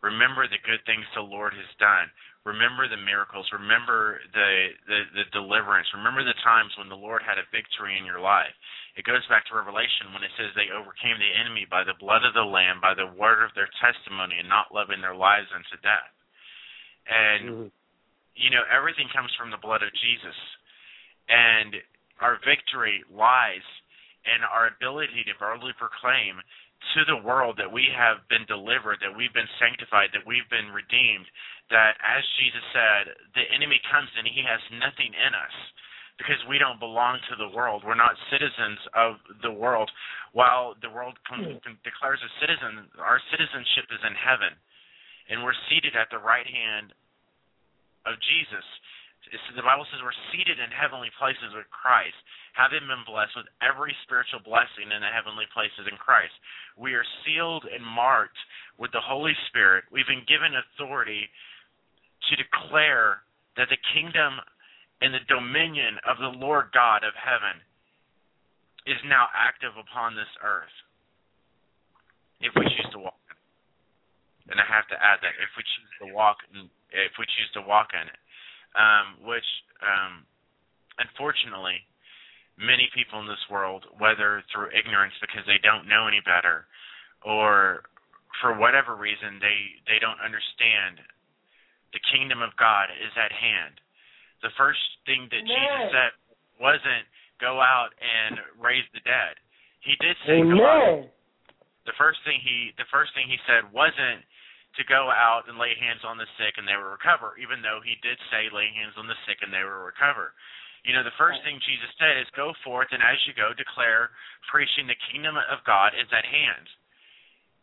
Remember the good things the Lord has done. Remember the miracles. Remember the, the, the deliverance. Remember the times when the Lord had a victory in your life. It goes back to Revelation when it says they overcame the enemy by the blood of the Lamb, by the word of their testimony, and not loving their lives unto death. And, mm-hmm. you know, everything comes from the blood of Jesus. And our victory lies in our ability to boldly proclaim to the world that we have been delivered, that we've been sanctified, that we've been redeemed, that as Jesus said, the enemy comes and he has nothing in us because we don't belong to the world. We're not citizens of the world. While the world com- hmm. declares a citizen, our citizenship is in heaven, and we're seated at the right hand of Jesus. The Bible says we're seated in heavenly places with Christ, having been blessed with every spiritual blessing in the heavenly places in Christ. We are sealed and marked with the Holy Spirit. We've been given authority to declare that the kingdom and the dominion of the Lord God of heaven is now active upon this earth. If we choose to walk. And I have to add that if we choose to walk if we choose to walk in it um, which um, unfortunately many people in this world, whether through ignorance because they don't know any better, or for whatever reason they they don't understand, the kingdom of God is at hand. The first thing that. Jesus said wasn't go out and raise the dead. He did say Amen. go out. The first thing he the first thing he said wasn't to go out and lay hands on the sick and they will recover, even though he did say lay hands on the sick and they will recover. You know, the first thing Jesus said is go forth and as you go declare preaching the kingdom of God is at hand.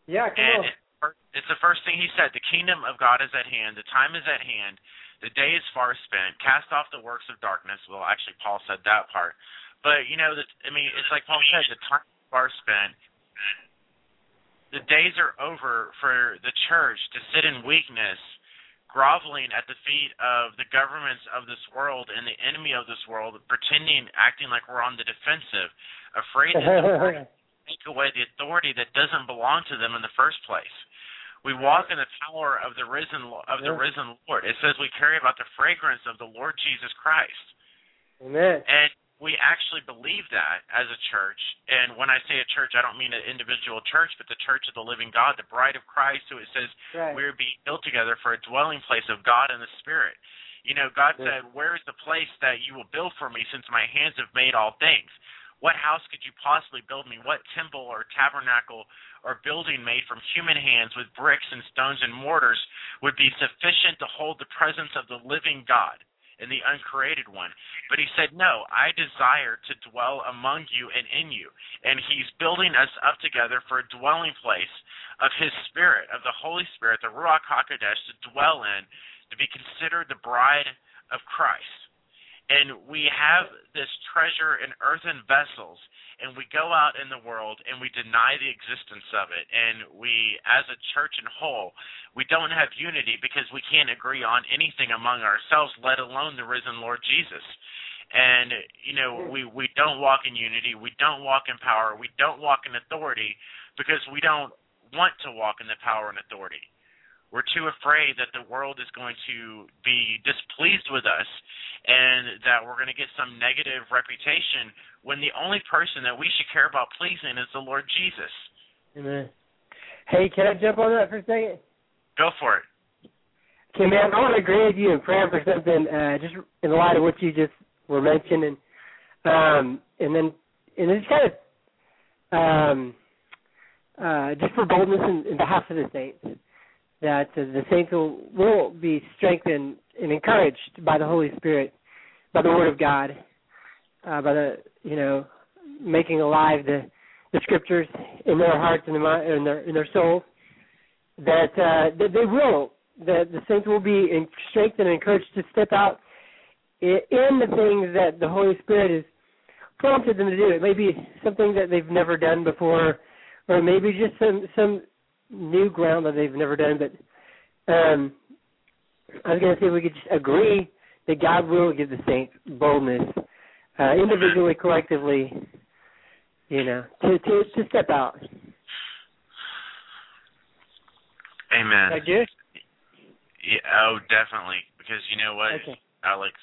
Yeah, come and on. It's the first thing he said. The kingdom of God is at hand. The time is at hand. The day is far spent. Cast off the works of darkness. Well, actually, Paul said that part. But you know, that I mean, it's like Paul said. The time is far spent the days are over for the church to sit in weakness, groveling at the feet of the governments of this world and the enemy of this world, pretending, acting like we're on the defensive, afraid that the take away the authority that doesn't belong to them in the first place. We walk in the power of the risen of the risen Lord. It says we carry about the fragrance of the Lord Jesus Christ. Amen. And we actually believe that as a church. And when I say a church, I don't mean an individual church, but the church of the living God, the bride of Christ, who it says right. we're being built together for a dwelling place of God and the Spirit. You know, God yeah. said, Where is the place that you will build for me since my hands have made all things? What house could you possibly build me? What temple or tabernacle or building made from human hands with bricks and stones and mortars would be sufficient to hold the presence of the living God? And the uncreated one. But he said, No, I desire to dwell among you and in you. And he's building us up together for a dwelling place of his spirit, of the Holy Spirit, the Ruach HaKodesh, to dwell in, to be considered the bride of Christ. And we have this treasure in earthen vessels, and we go out in the world and we deny the existence of it. And we, as a church in whole, we don't have unity because we can't agree on anything among ourselves, let alone the risen Lord Jesus. And you know, we we don't walk in unity, we don't walk in power, we don't walk in authority because we don't want to walk in the power and authority. We're too afraid that the world is going to be displeased with us and that we're going to get some negative reputation when the only person that we should care about pleasing is the Lord Jesus. Amen. Hey, can I jump on that for a second? Go for it. Okay, man, I want to agree with you in prayer for something, uh, just in the light of what you just were mentioning. Um, and then, and it's kind of, um, uh, just for boldness in, in behalf of the saints, that the saints will, will be strengthened and encouraged by the Holy Spirit, by the Word of God, uh, by the you know making alive the the scriptures in their hearts and in, my, in their in their souls. That uh, that they will that the saints will be strengthened and encouraged to step out in the things that the Holy Spirit has prompted them to do. It may be something that they've never done before, or maybe just some some new ground that they've never done. But um, I was going to say we could just agree that God will give the saints boldness, uh, individually, collectively, you know, to to to step out. Amen. I do. Yeah, oh, definitely. Because you know what, Okay. Alex,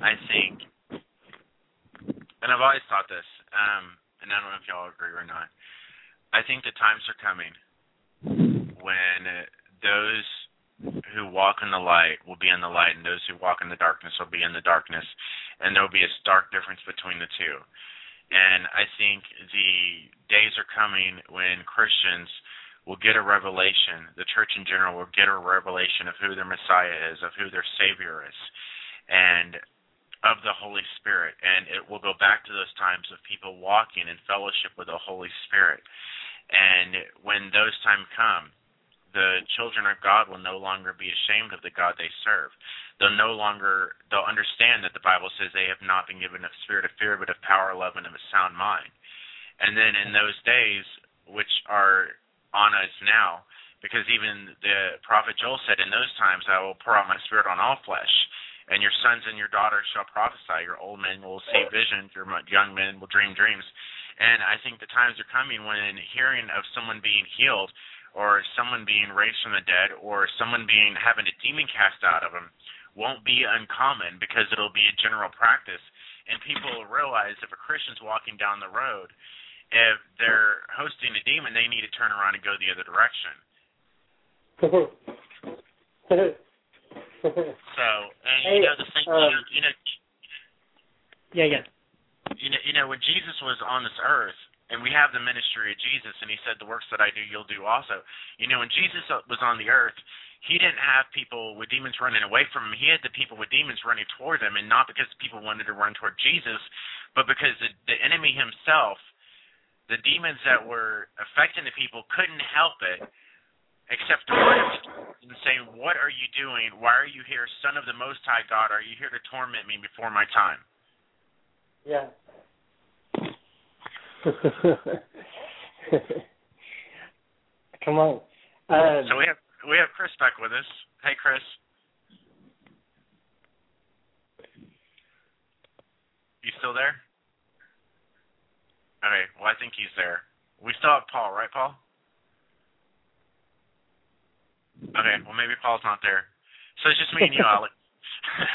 I think, and I've always thought this, um, and I don't know if y'all agree or not. I think the times are coming when uh, those who walk in the light will be in the light, and those who walk in the darkness will be in the darkness, and there will be a stark difference between the two. And I think the days are coming when Christians will get a revelation, the church in general will get a revelation of who their Messiah is, of who their Savior is, and of the Holy Spirit. And it will go back to those times of people walking in fellowship with the Holy Spirit. And when those times come, the children of God will no longer be ashamed of the God they serve. They'll no longer they'll understand that the Bible says they have not been given a spirit of fear, but of power, love, and of a sound mind. And then in those days, which are on us now, because even the prophet Joel said, "In those times I will pour out my spirit on all flesh, and your sons and your daughters shall prophesy. Your old men will see visions. Your young men will dream dreams." And I think the times are coming when hearing of someone being healed, or someone being raised from the dead, or someone being having a demon cast out of them, won't be uncommon because it'll be a general practice, and people will realize if a Christian's walking down the road, if they're hosting a demon, they need to turn around and go the other direction. So, and Hey, you know the thing, um, you know, yeah, yeah. You know, you know, when Jesus was on this earth, and we have the ministry of Jesus, and He said, "The works that I do, you'll do also." You know, when Jesus was on the earth, He didn't have people with demons running away from Him. He had the people with demons running toward Him, and not because people wanted to run toward Jesus, but because the, the enemy himself, the demons that were affecting the people, couldn't help it except to Jesus and say, "What are you doing? Why are you here, Son of the Most High God? Are you here to torment me before my time?" Yeah. Come on. Um, So we have we have Chris back with us. Hey, Chris. You still there? Okay. Well, I think he's there. We still have Paul, right, Paul? Okay. Well, maybe Paul's not there. So it's just me and you, Alex.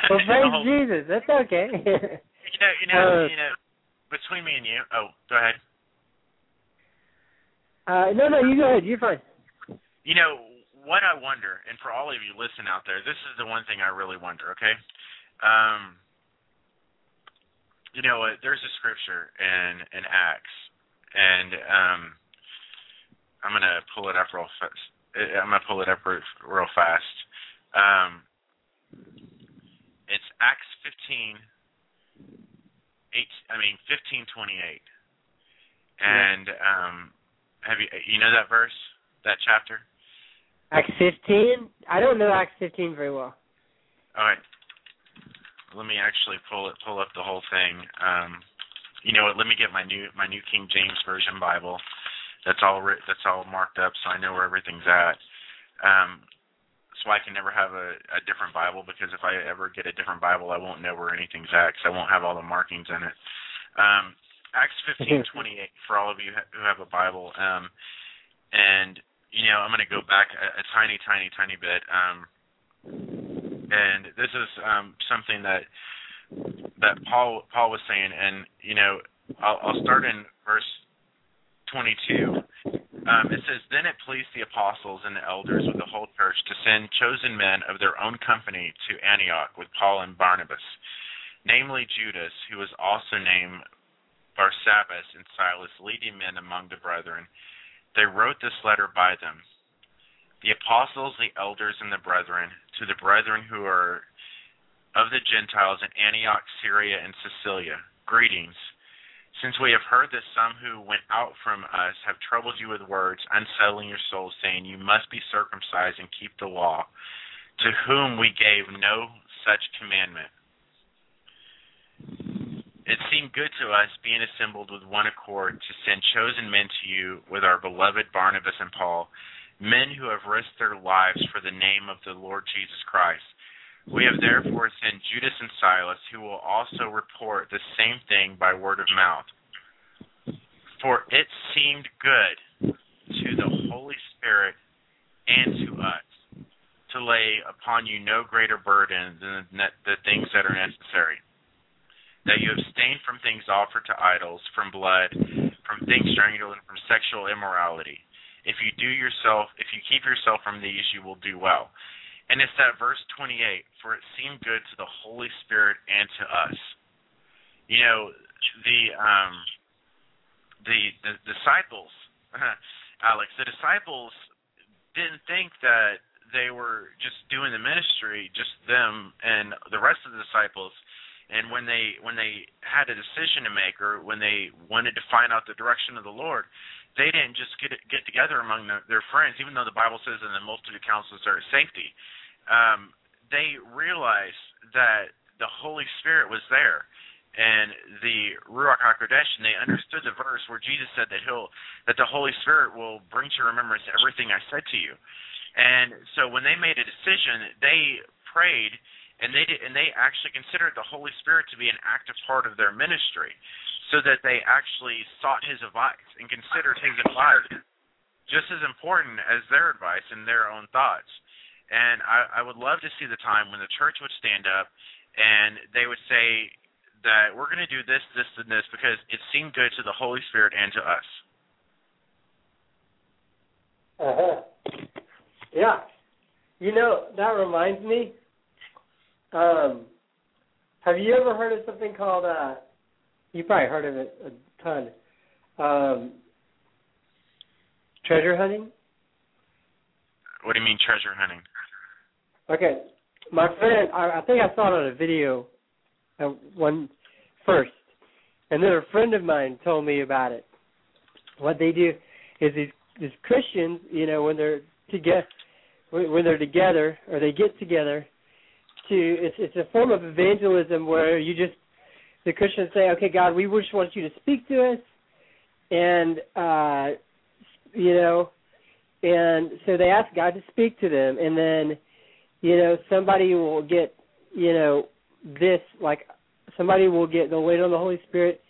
well, The praise whole- Jesus. That's okay. You know, you know, Uh, you know. Between me and you. Oh, go ahead. uh, no, no, you go ahead. You're fine. You know what I wonder, and for all of you listen out there, this is the one thing I really wonder. Okay, um, you know what? There's a scripture in in Acts, and um, I'm gonna pull it up real fast. I'm gonna pull it up real, real fast. Um, it's Acts 15, eight. I mean 15:28, and um, have you you know that verse, that chapter? Acts 15? I don't know Acts 15 very well. All right. Let me actually pull it pull up the whole thing. Um, you know what? Let me get my new my new King James Version Bible. That's all that's all marked up, so I know where everything's at. Um, so I can never have a, a different Bible because if I ever get a different Bible, I won't know where anything's at because I won't have all the markings in it. Um, Acts fifteen twenty eight for all of you who have a Bible. Um, and you know, I'm going to go back a, a tiny, tiny, tiny bit. Um, and this is um, something that that Paul Paul was saying, and you know, I'll, I'll start in verse 22. Um, it says, Then it pleased the apostles and the elders with the whole church to send chosen men of their own company to Antioch with Paul and Barnabas, namely Judas, who was also named Barsabbas and Silas, leading men among the brethren. they wrote this letter by them. The apostles, the elders, and the brethren, to the brethren who are of the Gentiles in Antioch, Syria, and Cilicia, greetings. Since we have heard that some who went out from us have troubled you with words, unsettling your souls, saying, You must be circumcised and keep the law, to whom we gave no such commandment. It seemed good to us, being assembled with one accord, to send chosen men to you with our beloved Barnabas and Paul, men who have risked their lives for the name of the Lord Jesus Christ. We have therefore sent Judas and Silas, who will also report the same thing by word of mouth. For it seemed good to the Holy Spirit and to us to lay upon you no greater burden than the things that are necessary. That you abstain from things offered to idols, from blood, from things strangled, and from sexual immorality. If you do yourself, if you keep yourself from these, you will do well. And it's that verse 28, for it seemed good to the Holy Spirit and to us. You know, the um the, the disciples, Alex, the disciples didn't think that they were just doing the ministry, just them and the rest of the disciples. And when they when they had a decision to make, or when they wanted to find out the direction of the Lord, they didn't just get get together among their, their friends, even though the Bible says in the multitude of counsels there is safety um, they realized that the Holy Spirit was there and the Ruach HaKodesh, and they understood the verse where Jesus said that he'll that the Holy Spirit will bring to remembrance everything I said to you. And so when they made a decision, they prayed and they did, and they actually considered the Holy Spirit to be an active part of their ministry, so that they actually sought His advice and considered His advice just as important as their advice and their own thoughts. And I, I would love to see the time when the church would stand up and they would say that we're going to do this, this, and this because it seemed good to the Holy Spirit and to us. Uh huh. Yeah. You know, that reminds me. Um, have you ever heard of something called uh you probably heard of it a ton. Um treasure hunting? What do you mean treasure hunting? Okay, my friend, I, I think I saw it on a video, uh, one first, and then a friend of mine told me about it. What they do is these these Christians, you know, when they're together, when they're together or they get together, to it's it's a form of evangelism where you just the Christians say, okay, God, we just want you to speak to us, and uh, you know, and so they ask God to speak to them, and then you know somebody will get you know this like somebody will get they'll wait on the Holy Spirit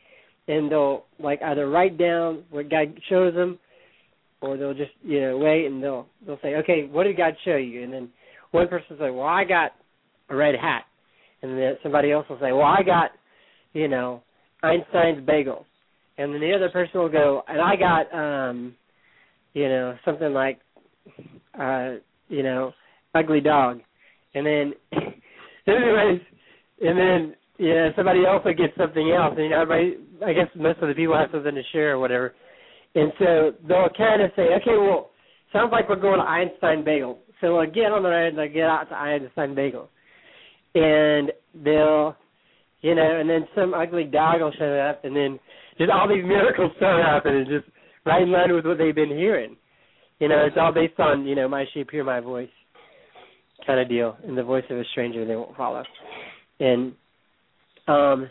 and they'll like either write down what God shows them or they'll just you know wait and they'll they'll say okay what did God show you? And then one person will say well I got a red hat. And then somebody else will say well I got you know Einstein's bagels and then the other person will go and I got um you know something like uh you know ugly dog, and then anyways, and then yeah, somebody else will get something else, and everybody, I guess most of the people have something to share or whatever, and so they'll kind of say, okay, well, sounds like we're going to Einstein Bagel, so I'll get on the road and I'll get out to Einstein Bagel, and they'll, you know, and then some ugly dog will show up, and then just all these miracles start happening, just right in line with what they've been hearing. You know, it's all based on, you know, my sheep hear my voice kind of deal. In the voice of a stranger, they won't follow. And um,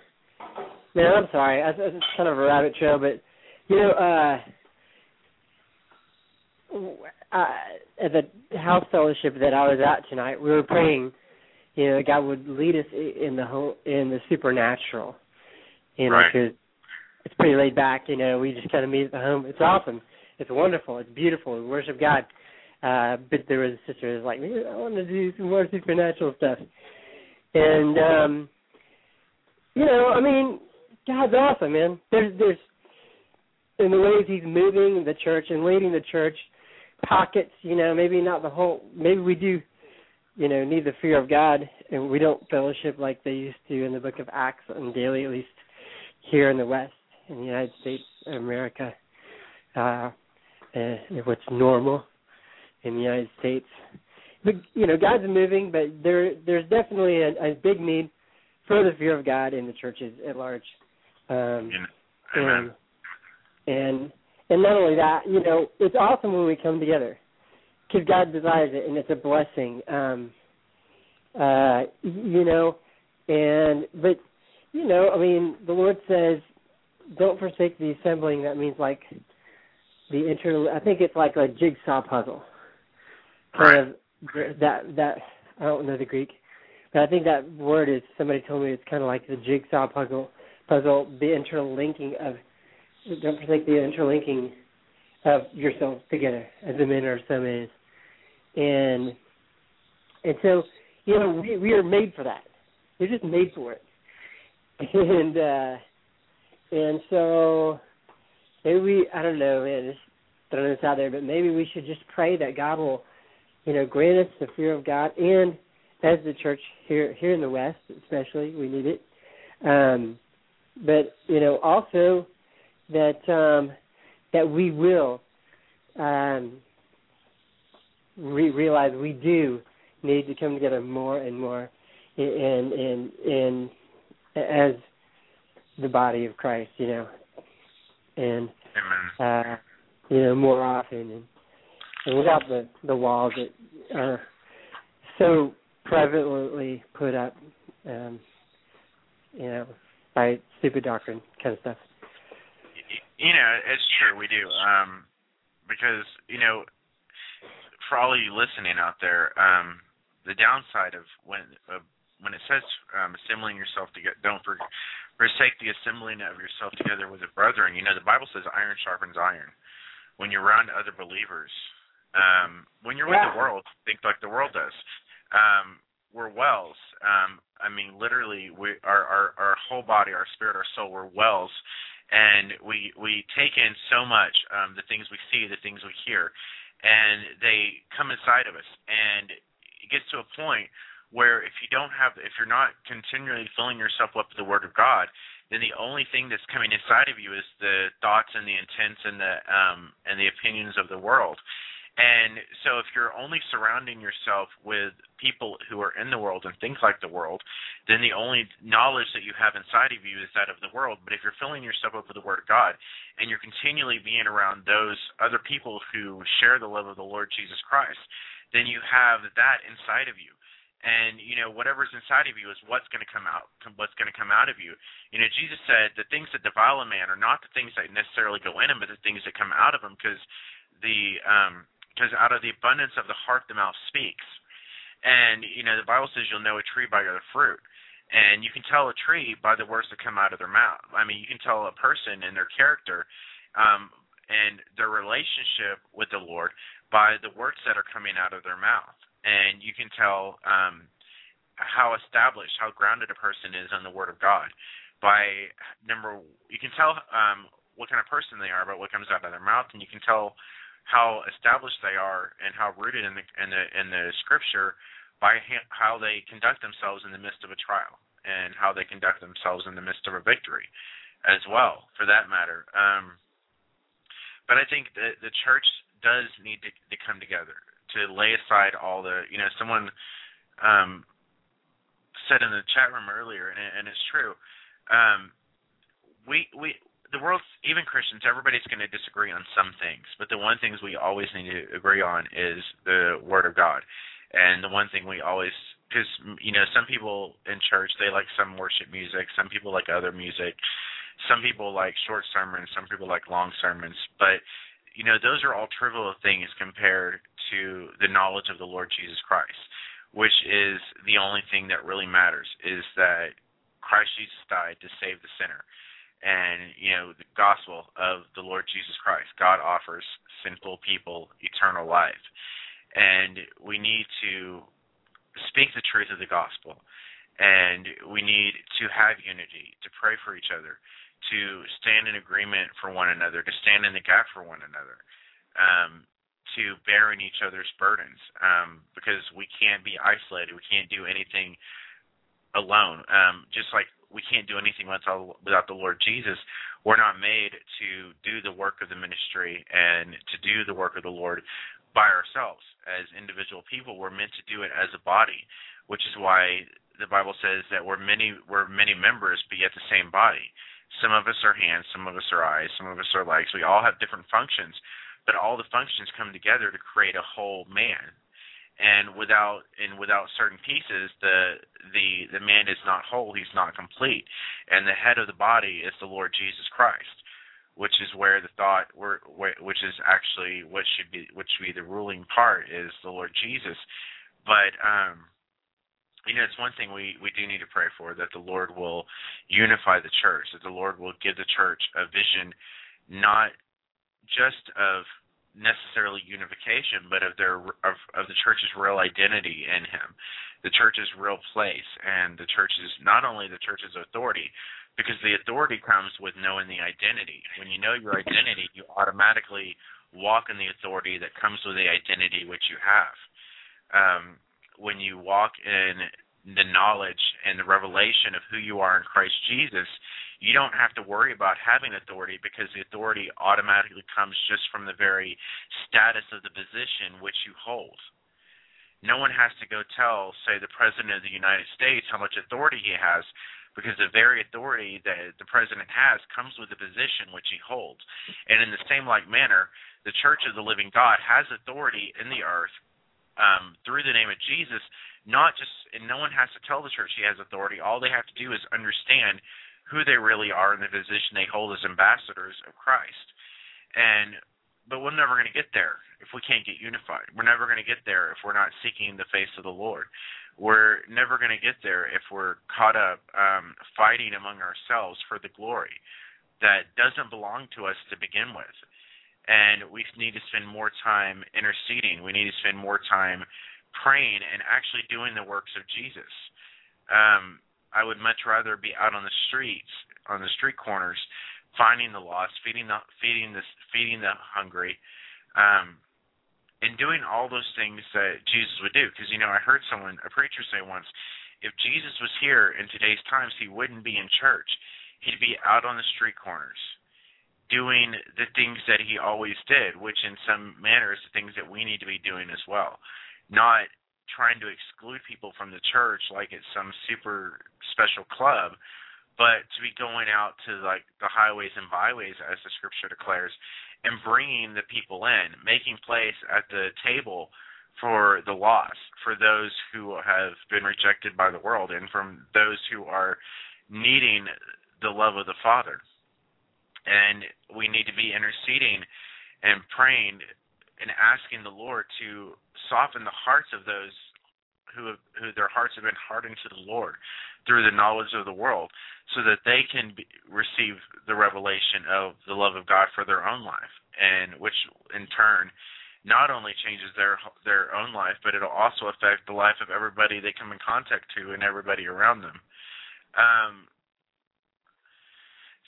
man, I'm sorry, I, it's kind of a rabbit trail, but you know, uh, uh, at the house fellowship that I was at tonight, we were praying. You know, God would lead us in the home, in the supernatural. You know, Right. because it's pretty laid back. You know, we just kind of meet at the home. It's awesome. It's wonderful. It's beautiful. We worship God. Uh, but there was a sister who was like, "Man, I want to do some more supernatural stuff. And um you know, I mean, God's awesome, man. There's there's in the ways he's moving the church and leading the church pockets, you know, maybe not the whole maybe we do, you know, need the fear of God and we don't fellowship like they used to in the book of Acts and daily at least here in the West in the United States of America. Uh uh, what's normal in the United States. But you know, God's moving, but there there's definitely a, a big need for the fear of God in the churches at large. Um, Amen. and and and not only that, you know, it's awesome when we come together because God desires it, and it's a blessing. Um, uh, you know, and but you know, I mean, the Lord says, "Don't forsake the assembling." That means like the inter. I think it's like a jigsaw puzzle. Kind of that that I don't know the Greek, but I think that word is. Somebody told me it's kind of like the jigsaw puzzle. Puzzle, the interlinking of. Don't forsake the interlinking of yourselves together as the men are some is, and and so you know we we are made for that. We're just made for it, and uh and so maybe we I don't know man just throwing this out there, but maybe we should just pray that God will you know grant us the fear of God. And as the church here here in the West especially we need it, um but you know also that um that we will um re- realize we do need to come together more and more in in in as the body of Christ, you know, and uh, you know more often, and, and without the the walls that are so prevalently put up, um, you know, by stupid doctrine kind of stuff. You know, it's true. We do. Um, because you know, for all of you listening out there, um, the downside of when when it says um, assembling yourself together, don't for, forsake the assembling of yourself together with the brethren. You know, the Bible says iron sharpens iron. When you're around other believers, um, when you're with the world, think like the world does. Um, we're wells. Um, I mean, literally, we our, our our whole body, our spirit, our soul, we're wells, and we we take in so much um, the things we see, the things we hear, and they come inside of us, and it gets to a point where if you don't have if you're not continually filling yourself up with the word of god then the only thing that's coming inside of you is the thoughts and the intents and the um and the opinions of the world and so if you're only surrounding yourself with people who are in the world and things like the world then the only knowledge that you have inside of you is that of the world. But if you're filling yourself up with the word of god and you're continually being around those other people who share the love of the lord jesus christ then you have that inside of you. And you know whatever's inside of you is what's going to come out what's going to come out of you. You know jesus said the things that defile a man are not the things that necessarily go in him but the things that come out of him because the um because out of the abundance of the heart the mouth speaks. And you know the bible says you'll know a tree by their fruit. And you can tell a tree by the words that come out of their mouth. I mean you can tell a person and their character um and their relationship with the lord by the words that are coming out of their mouth. And you can tell um, how established, how grounded a person is on the Word of God by number. You can tell um, what kind of person they are by what comes out of their mouth, and you can tell how established they are and how rooted in the in the in the Scripture by how they conduct themselves in the midst of a trial and how they conduct themselves in the midst of a victory, as well, for that matter. Um, but I think that the church does need to, to come together to lay aside all the you know someone um said in the chat room earlier and, and it's true um we we the world's even christians everybody's going to disagree on some things but the one things we always need to agree on is the word of god and the one thing we always because you know some people in church they like some worship music some people like other music some people like short sermons some people like long sermons but you know those are all trivial things compared to the knowledge of the Lord Jesus Christ, which is the only thing that really matters is that Christ Jesus died to save the sinner. And, you know, the gospel of the Lord Jesus Christ. God offers sinful people eternal life. And we need to speak the truth of the gospel. And we need to have unity, to pray for each other, to stand in agreement for one another, to stand in the gap for one another. Um, to bearing each other's burdens um, because we can't be isolated. We can't do anything alone. Um, just like we can't do anything without without the Lord Jesus. We're not made to do the work of the ministry and to do the work of the Lord by ourselves as individual people. We're meant to do it as a body, which is why the Bible says that we're many we're many members, but yet the same body. Some of us are hands, some of us are eyes, some of us are legs. We all have different functions, but all the functions come together to create a whole man and without and without certain pieces the the the man is not whole he's not complete. And the head of the body is the lord jesus christ which is where the thought where, which is actually what should be which should be the ruling part is the lord jesus. But um you know it's one thing we we do need to pray for that the lord will unify the church that the lord will give the church a vision not just of necessarily unification, but of their of, of the church's real identity in Him, the church's real place, and the church's not only the church's authority, because the authority comes with knowing the identity. When you know your identity, you automatically walk in the authority that comes with the identity which you have. Um, when you walk in the knowledge and the revelation of who you are in Christ Jesus, you don't have to worry about having authority because the authority automatically comes just from the very status of the position which you hold. No one has to go tell, say, the President of the United States how much authority he has because the very authority that the President has comes with the position which he holds. And in the same like manner, the Church of the Living God has authority in the earth um, through the name of Jesus, not just, and no one has to tell the church he has authority. All they have to do is understand who they really are and the position they hold as ambassadors of Christ. And but we're never going to get there if we can't get unified. We're never going to get there if we're not seeking the face of the Lord. We're never going to get there if we're caught up um, fighting among ourselves for the glory that doesn't belong to us to begin with. And we need to spend more time interceding. We need to spend more time praying and actually doing the works of Jesus. Um, I would much rather be out on the streets, on the street corners, finding the lost, feeding the feeding the feeding the hungry, um, and doing all those things that Jesus would do. Because you know, I heard someone, a preacher, say once, if Jesus was here in today's times, he wouldn't be in church. He'd be out on the street corners, doing the things that he always did, which in some manner is the things that we need to be doing as well. Not trying to exclude people from the church like it's some super special club, but to be going out to like the highways and byways as the scripture declares and bringing the people in, making place at the table for the lost, for those who have been rejected by the world and from those who are needing the love of the Father. And we need to be interceding and praying and asking the Lord to soften the hearts of those who have, who their hearts have been hardened to the Lord through the knowledge of the world, so that they can be, receive the revelation of the love of God for their own life, and which in turn not only changes their their own life, but it'll also affect the life of everybody they come in contact to and everybody around them. Um,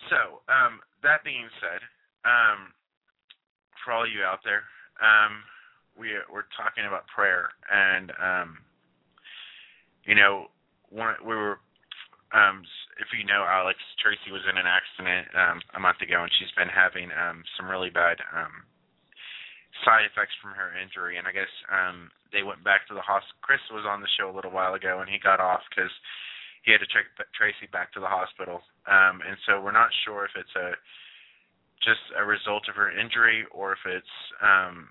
so um, that being said, um, for all you out there, um, we we're talking about prayer, and um, you know, one, we were, um, if you know Alex, Tracy was in an accident um, a month ago, and she's been having um, some really bad um, side effects from her injury. And I guess um, they went back to the hospital. Chris was on the show a little while ago, and he got off because he had to take Tracy back to the hospital. Um, and so we're not sure if it's a just a result of her injury or if it's um,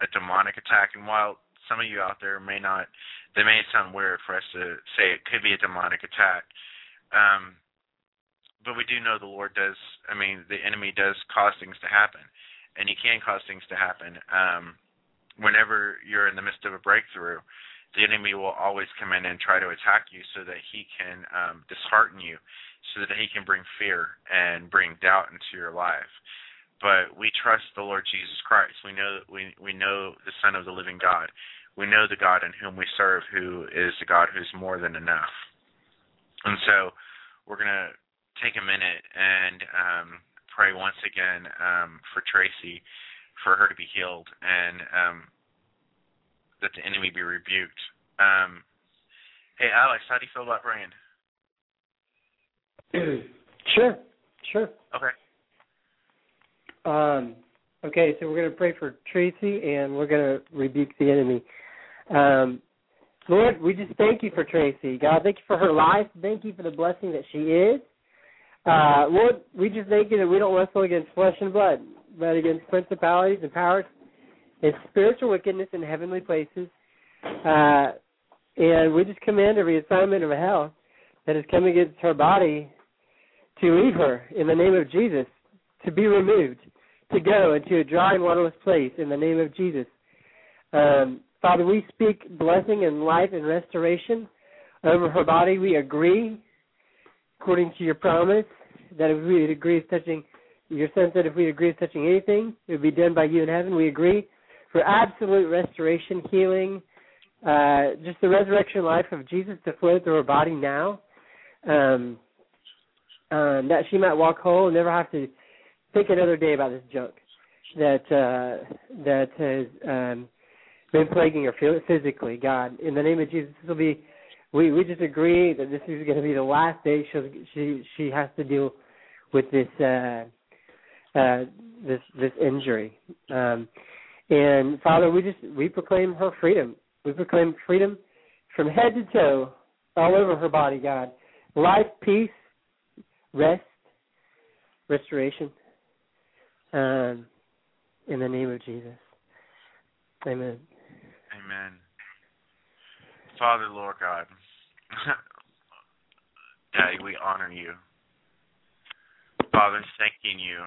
a demonic attack. And while some of you out there may not, they may sound weird for us to say it could be a demonic attack. Um, but we do know the Lord does. I mean, the enemy does cause things to happen, and he can cause things to happen. Um, whenever you're in the midst of a breakthrough, the enemy will always come in and try to attack you so that he can um, dishearten you, so that he can bring fear and bring doubt into your life but we trust the Lord Jesus Christ. We know we we know the Son of the living God. We know the God in whom we serve, who is the God who's more than enough. And so, we're gonna take a minute and um, pray once again um, for Tracy, for her to be healed, and um, that the enemy be rebuked. Um, hey, Alex, how do you feel about praying? sure, sure. Okay. Um, okay, so we're going to pray for Tracy and we're going to rebuke the enemy. Um, Lord, we just thank you for Tracy. God, thank you for her life. Thank you for the blessing that she is. Uh, Lord, we just thank you that we don't wrestle against flesh and blood, but against principalities and powers and spiritual wickedness in heavenly places. Uh, and we just command every assignment of hell that is coming against her body to leave her in the name of Jesus, to be removed, to go into a dry and waterless place in the name of Jesus. Um, Father, we speak blessing and life and restoration over her body. We agree, according to your promise, that if we agree touching, your sense that if we agree touching anything, it would be done by you in heaven. We agree for absolute restoration, healing, uh, just the resurrection life of Jesus to flow through her body now. Um, um, that she might walk whole and never have to think another day about this junk that uh, that has um, been plaguing her physically. God, in the name of Jesus, this will be. We we just agree that this is going to be the last day she she she has to deal with this uh, uh, this this injury. Um, and Father, we just we proclaim her freedom. We proclaim freedom from head to toe, all over her body. God, life, peace, rest, restoration. Um, in the name of Jesus. Amen. Amen. Father, Lord God, Daddy, we honor you. Father, thanking you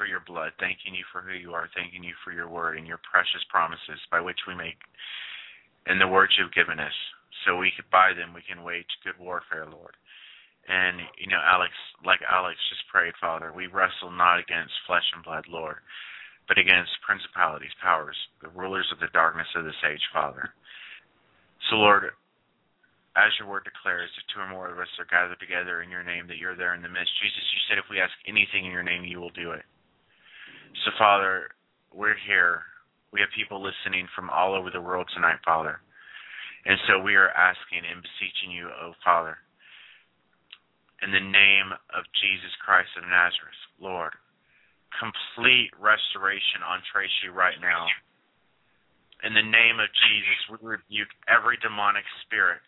for your blood, thanking you for who you are, thanking you for your word and your precious promises by which we make and the words you've given us. So we could by them we can wage good warfare, Lord. And you know, Alex, like Alex just prayed, Father, we wrestle not against flesh and blood, Lord, but against principalities, powers, the rulers of the darkness of this age, Father. So, Lord, as your word declares, if two or more of us are gathered together in your name, that you're there in the midst. Jesus, you said if we ask anything in your name, you will do it. So, Father, we're here. We have people listening from all over the world tonight, Father. And so we are asking and beseeching you, oh Father, in the name of Jesus Christ of Nazareth, Lord, complete restoration on Tracy right now. In the name of Jesus, we rebuke every demonic spirit,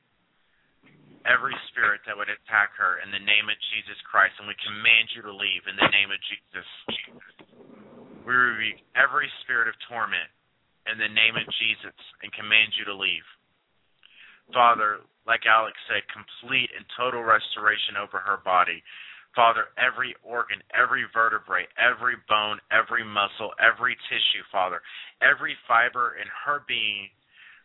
every spirit that would attack her in the name of Jesus Christ, and we command you to leave in the name of Jesus. We rebuke every spirit of torment in the name of Jesus and command you to leave. Father, like Alex said, complete and total restoration over her body. Father, every organ, every vertebrae, every bone, every muscle, every tissue, Father, every fiber in her being,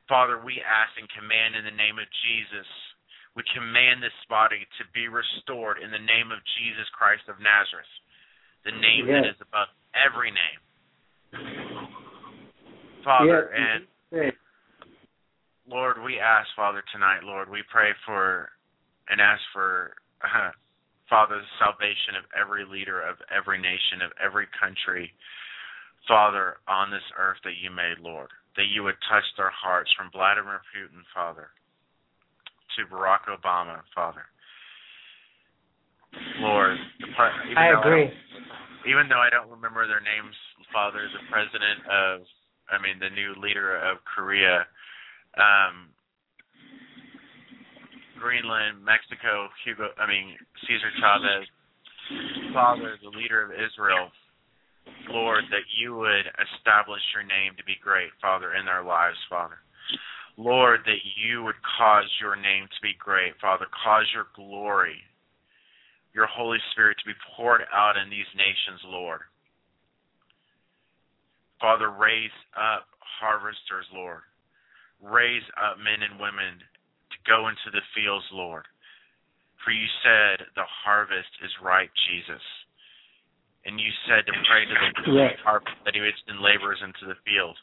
Father, we ask and command in the name of Jesus. We command this body to be restored in the name of Jesus Christ of Nazareth, the name Yes. that is above every name. Father, Yes. and. Lord, we ask, Father, tonight, Lord, we pray for and ask for, uh, Father, the salvation of every leader of every nation, of every country, Father, on this earth that you made, Lord, that you would touch their hearts from Vladimir Putin, Father, to Barack Obama, Father. Lord, the I agree. Even though I don't remember their names, Father, the president of, I mean, the new leader of Korea, um, Greenland, Mexico, Hugo, I mean, Cesar Chavez, Father, the leader of Israel, Lord, that you would establish your name to be great, Father, in their lives, Father. Lord, that you would cause your name to be great, Father. Cause your glory, your Holy Spirit to be poured out in these nations, Lord. Father, raise up harvesters, Lord. Raise up men and women to go into the fields, Lord. For you said the harvest is ripe, Jesus. And you said to pray to the Yes. harvest that he would send laborers into the field.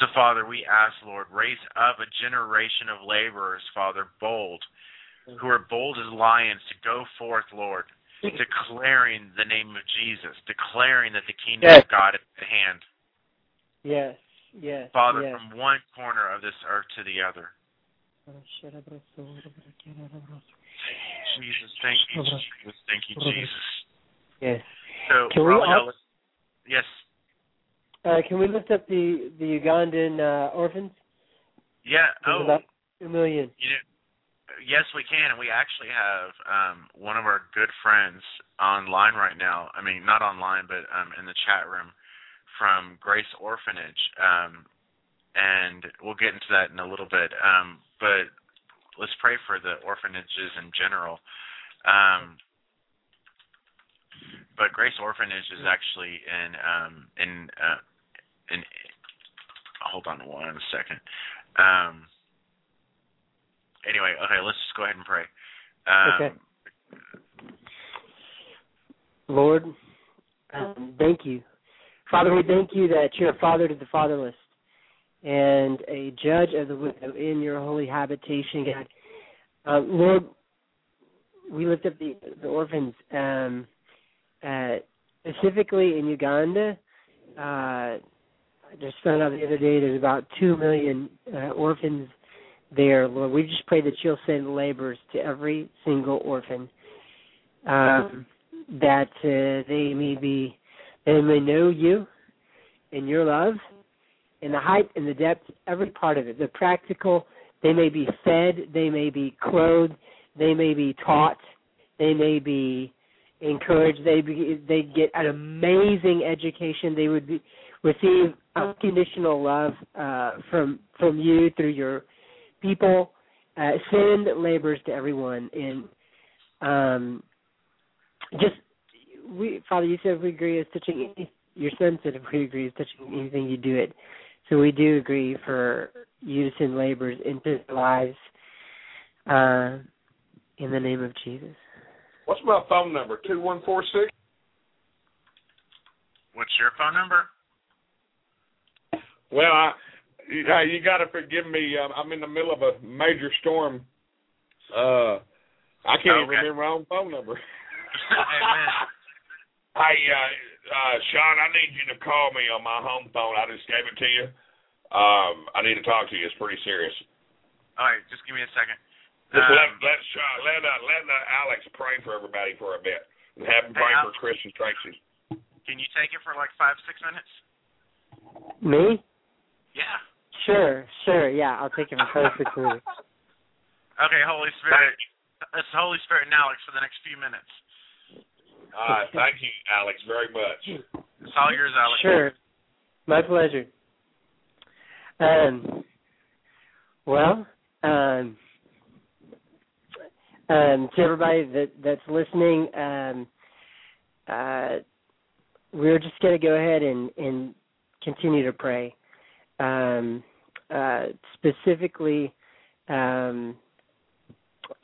So, Father, we ask, Lord, raise up a generation of laborers, Father, bold, who are bold as lions to go forth, Lord, declaring the name of Jesus, declaring that the kingdom Yes. of God is at hand. Yes. Yes. Father, yes. from one corner of this earth to the other. Jesus, Thank you, Jesus. Thank you, Jesus. Yes. So, Can we all yes, Uh, can we lift up the the Ugandan uh, orphans? yeah. There's Oh, about two million. Yes, we can. And we actually have um, one of our good friends online right now. I mean, not online, but um, in the chat room from Grace Orphanage. Um, and we'll get into that in a little bit. Um, but let's pray for the orphanages in general. Um, but Grace Orphanage is actually in um, in uh, in. Hold on one second. Um, anyway, okay, let's just go ahead and pray. Um, Okay. Lord, um, thank you. Father, we thank you that you're a father to the fatherless and a judge of the widow in your holy habitation, God. Uh, Lord, we lift up the, the orphans, um, uh, specifically in Uganda. Uh, I just found out the other day there's about two million uh, orphans there, Lord. We just pray that you'll send laborers to every single orphan, um, that uh, they may be, they may know you and your love, in the height and the depth, every part of it. The practical, they may be fed, they may be clothed, they may be taught, they may be encouraged. They be, they get an amazing education. They would be, receive unconditional love uh, from from you through your people. Uh, send laborers to everyone, and um, just we, Father, you said if we agree as touching any, your son said if we agree as touching anything, you do it. So we do agree for you to send laborers into their lives uh, in the name of Jesus. What's my phone number? Two one four six. what's your phone number? Well, I, you, uh, you got to forgive me. Um, I'm in the middle of a major storm. Uh, I can't even remember my own phone number. Amen. Hey, uh, uh, Shaun, I need you to call me on my home phone. I just gave it to you. Um, I need to talk to you. It's pretty serious. All right, just give me a second. Just Um, let let Shaun, let uh, let uh, Alex pray for everybody for a bit, and have him Hey, pray Alex. for Chris and Tracy. Can you take it for like five, six minutes? Me? Yeah. Sure, sure. Yeah, I'll take it for five, six minutes. Okay, Holy Spirit. It's Holy Spirit and Alex for the next few minutes. Uh, thank you, Alex, very much. It's all yours, Alex. Sure. My pleasure. Um, well, um, um, to everybody that that's listening, um, uh, we're just going to go ahead and, and continue to pray. Um, uh, specifically, um,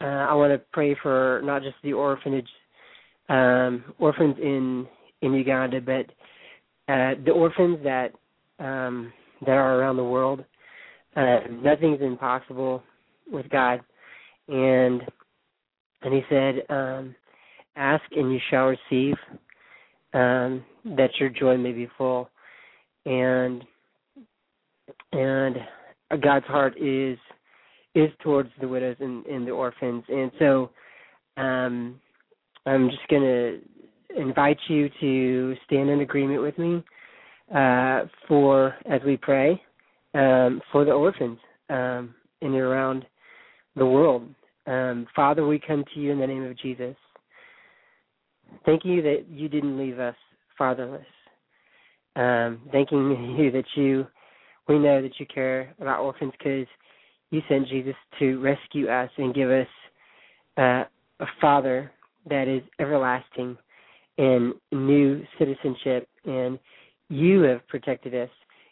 uh, I want to pray for not just the orphanage, um, orphans in in Uganda, but uh, the orphans that um, that are around the world. Uh, nothing's impossible with God, and and He said, um, "Ask and you shall receive, um, that your joy may be full." And and God's heart is is towards the widows and, and the orphans, and so um, I'm just going to invite you to stand in agreement with me uh, for as we pray um, for the orphans um, in and around the world. Um, Father, we come to you in the name of Jesus. Thank you that you didn't leave us fatherless. Um, thanking you that you, we know that you care about orphans because you sent Jesus to rescue us and give us uh, a Father that is everlasting and new citizenship. And you have protected us.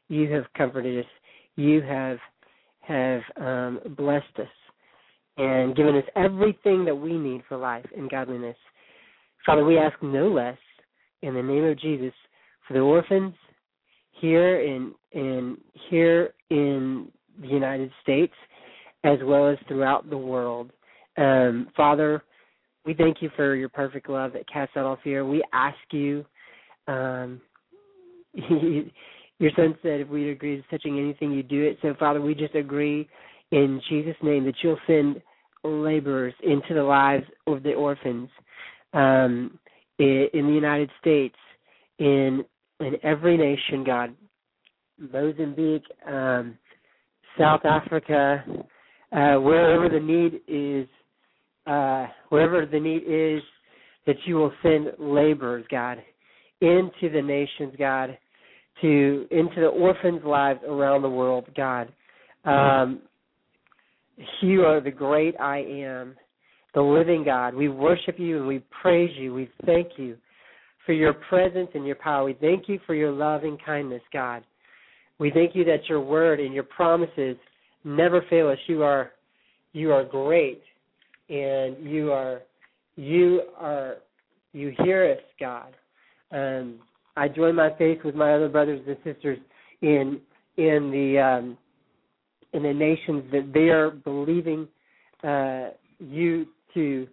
You have comforted us. You have have um, blessed us and given us everything that we need for life and godliness. Father, we ask no less in the name of Jesus for the orphans here in in here in the United States as well as throughout the world. Um, Father, we thank you for your perfect love that casts out all fear. We ask you, um, your son said if we agree to touching anything, you do it. So, Father, we just agree in Jesus' name that you'll send laborers into the lives of the orphans um, in, in the United States, in in every nation, God, Mozambique, um, South Africa, uh, wherever the need is, uh, wherever the need is, that you will send laborers, God, into the nations, God, to into the orphans' lives around the world, God. Um, you are the great I am, the living God. We worship you and we praise you. We thank you for your presence and your power. We thank you for your loving kindness, God. We thank you that your word and your promises never fail us. You are you are great and you are you are you hear us, God. Um, I join my faith with my other brothers and sisters in in the um, in the nations that they are believing uh, you to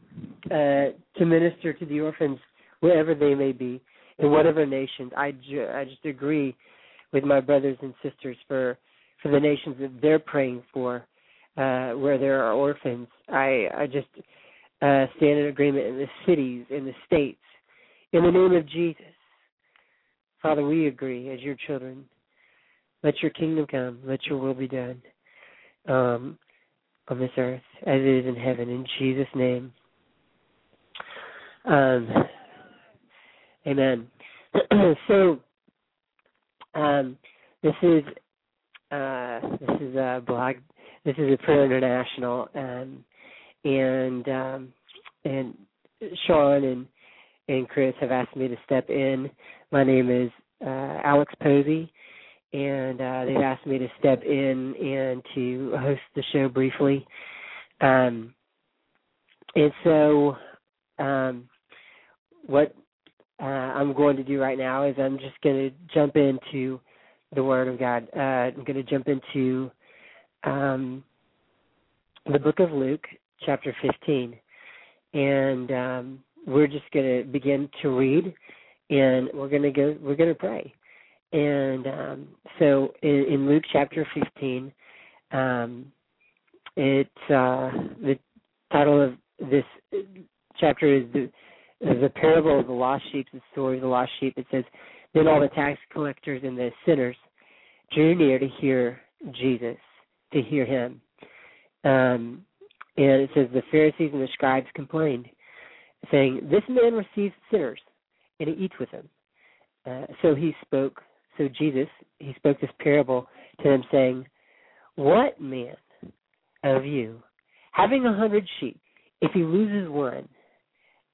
uh, to minister to the orphans wherever they may be in whatever nations. I ju- I just agree with my brothers and sisters for for the nations that they're praying for, uh, where there are orphans. I I just uh, stand in agreement in the cities, in the states, in the name of Jesus. Father, we agree as your children. Let your kingdom come. Let your will be done um, on this earth as it is in heaven. In Jesus' name. Um, amen. so, um, this is uh, this is a blog. This is a prayer international, um, and um, and Shaun and and Chris have asked me to step in. My name is uh, Alex Posey, and uh, they've asked me to step in and to host the show briefly. Um, and so, um, what uh, I'm going to do right now is I'm just going to jump into the Word of God. Uh, I'm going to jump into um, the book of Luke, chapter 15, and um, we're just going to begin to read, and we're going to go. We're going to pray. And um, so, in, in Luke chapter 15, um, it's uh, the title of this chapter is the the parable of the lost sheep, the story of the lost sheep. It says, Then all the tax collectors and the sinners drew near to hear Jesus, to hear him. Um, and it says, The Pharisees and the scribes complained, saying, This man receives sinners, and he eats with them. Uh, so he spoke, so Jesus, he spoke this parable to them, saying, What man of you, having a hundred sheep, if he loses one,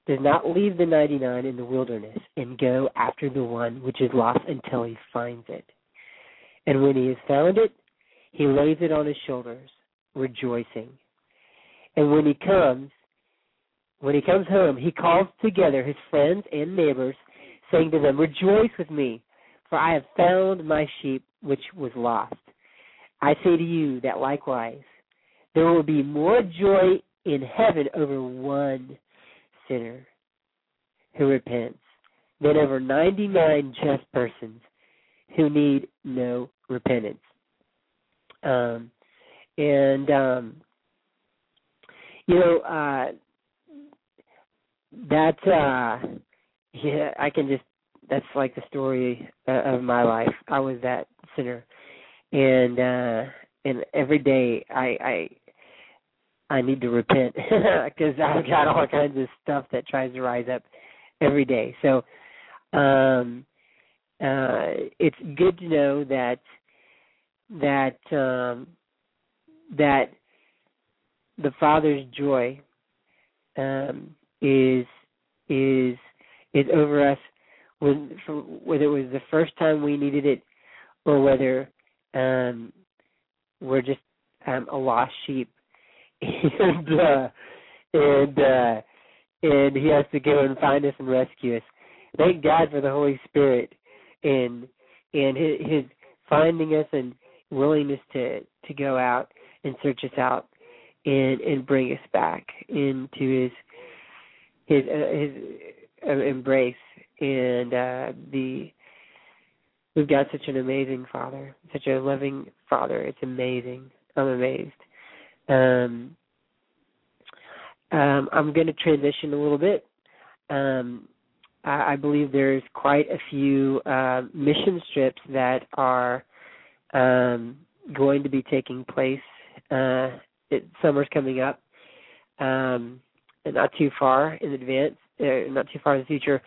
does not leave the 99 in the wilderness and go after the one which is lost until he finds it. And when he has found it, he lays it on his shoulders, rejoicing. And when he comes, when he comes home, he calls together his friends and neighbors, saying to them, Rejoice with me, for I have found my sheep which was lost. I say to you that likewise there will be more joy in heaven over one sinner who repents than over 99 just persons who need no repentance. Um, and, um, you know, uh, that, uh, yeah, I can just, that's like the story uh, of my life. I was that sinner. And, uh, and every day I, I, I need to repent because I've got all kinds of stuff that tries to rise up every day. So um, uh, it's good to know that that um, that the Father's joy um, is is is over us when whether it was the first time we needed it or whether um, we're just um, a lost sheep and uh, and uh, and he has to go and find us and rescue us. Thank God for the Holy Spirit and and his, his finding us and willingness to to go out and search us out and and bring us back into his his uh, his uh, embrace. And uh the we've got such an amazing father such a loving father. It's amazing. I'm amazed um um, I'm going to transition a little bit. Um, I, I believe there's quite a few uh, mission trips that are um, going to be taking place. Uh, it, summer's coming up, um, not too far in advance, uh, not too far in the future.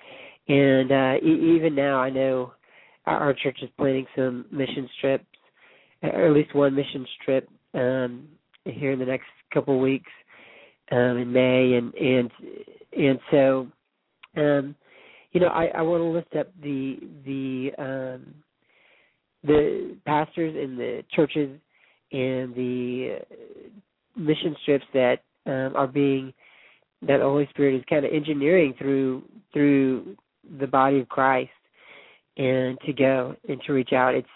And uh, e- even now, I know our, our church is planning some mission trips, or at least one mission trip um, here in the next couple of weeks um, in May, and and and so, um, you know, I, I want to lift up the the um, the pastors in the churches and the uh, mission strips that um, are being that the Holy Spirit is kind of engineering through through the body of Christ and to go and to reach out. It's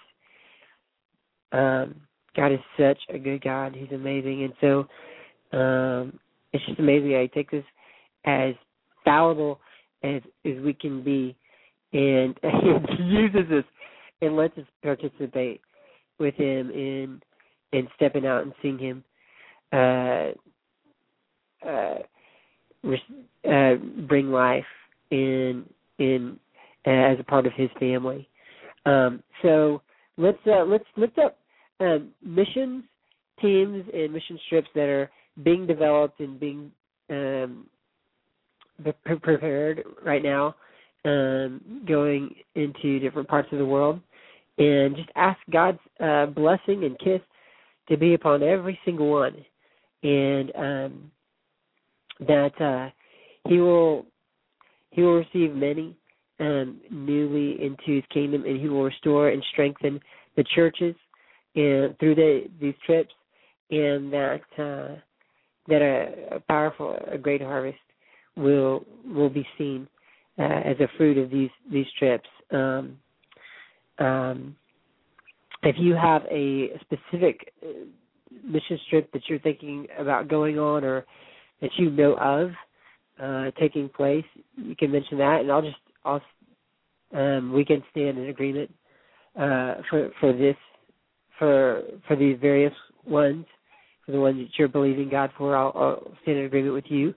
um, God is such a good God. He's amazing, and so um, it's just amazing I take this as fallible as as we can be, and He uses us and lets us participate with Him in in stepping out and seeing Him. Uh, uh, uh, bring life in in uh, as a part of his family. Um, so let's uh, let's lift up um, missions teams and mission trips that are being developed and being um, pre- prepared right now, um, going into different parts of the world, and just ask God's uh, blessing and kiss to be upon every single one, and um, that uh, He will He will receive many um, newly into His kingdom, and He will restore and strengthen the churches and through the, these trips, and that uh, that a, a powerful, a great harvest will will be seen uh, as a fruit of these these trips. Um, um, if you have a specific uh, mission trip that you're thinking about going on, or that you know of uh, taking place, you can mention that, and I'll just I'll um, we can stand in agreement uh, for for this for for these various ones for the ones that you're believing God for. I'll, I'll stand in agreement with you.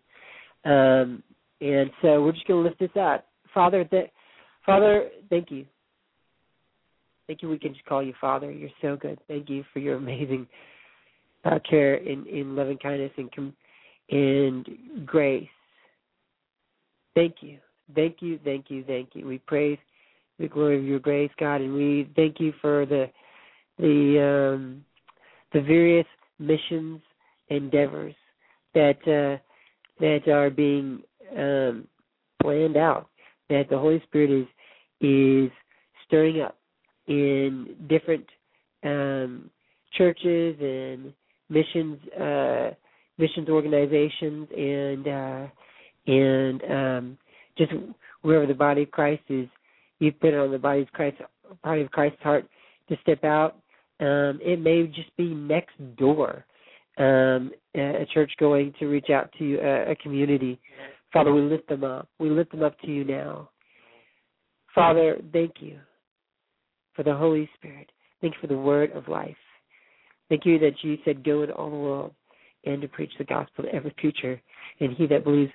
Um, and so we're just going to lift this up, Father. Th- Father, thank you. Thank you. We can just call you Father. You're so good. Thank you for your amazing uh, care in in loving kindness and com- and grace. Thank you. Thank you, thank you, thank you. We praise the glory of your grace, God, and we thank you for the the um, the various missions endeavors that uh, that are being um, planned out. That the Holy Spirit is is stirring up in different um, churches and missions uh, missions organizations and uh, and um, just wherever the body of Christ is, you put it on the body of Christ, body of Christ's heart to step out. Um, it may just be next door, um, a church going to reach out to a, a community. Father, we lift them up. We lift them up to you now. Father, thank you for the Holy Spirit. Thank you for the word of life. Thank you that you said, Go into all the world and to preach the gospel to every creature. And he that believes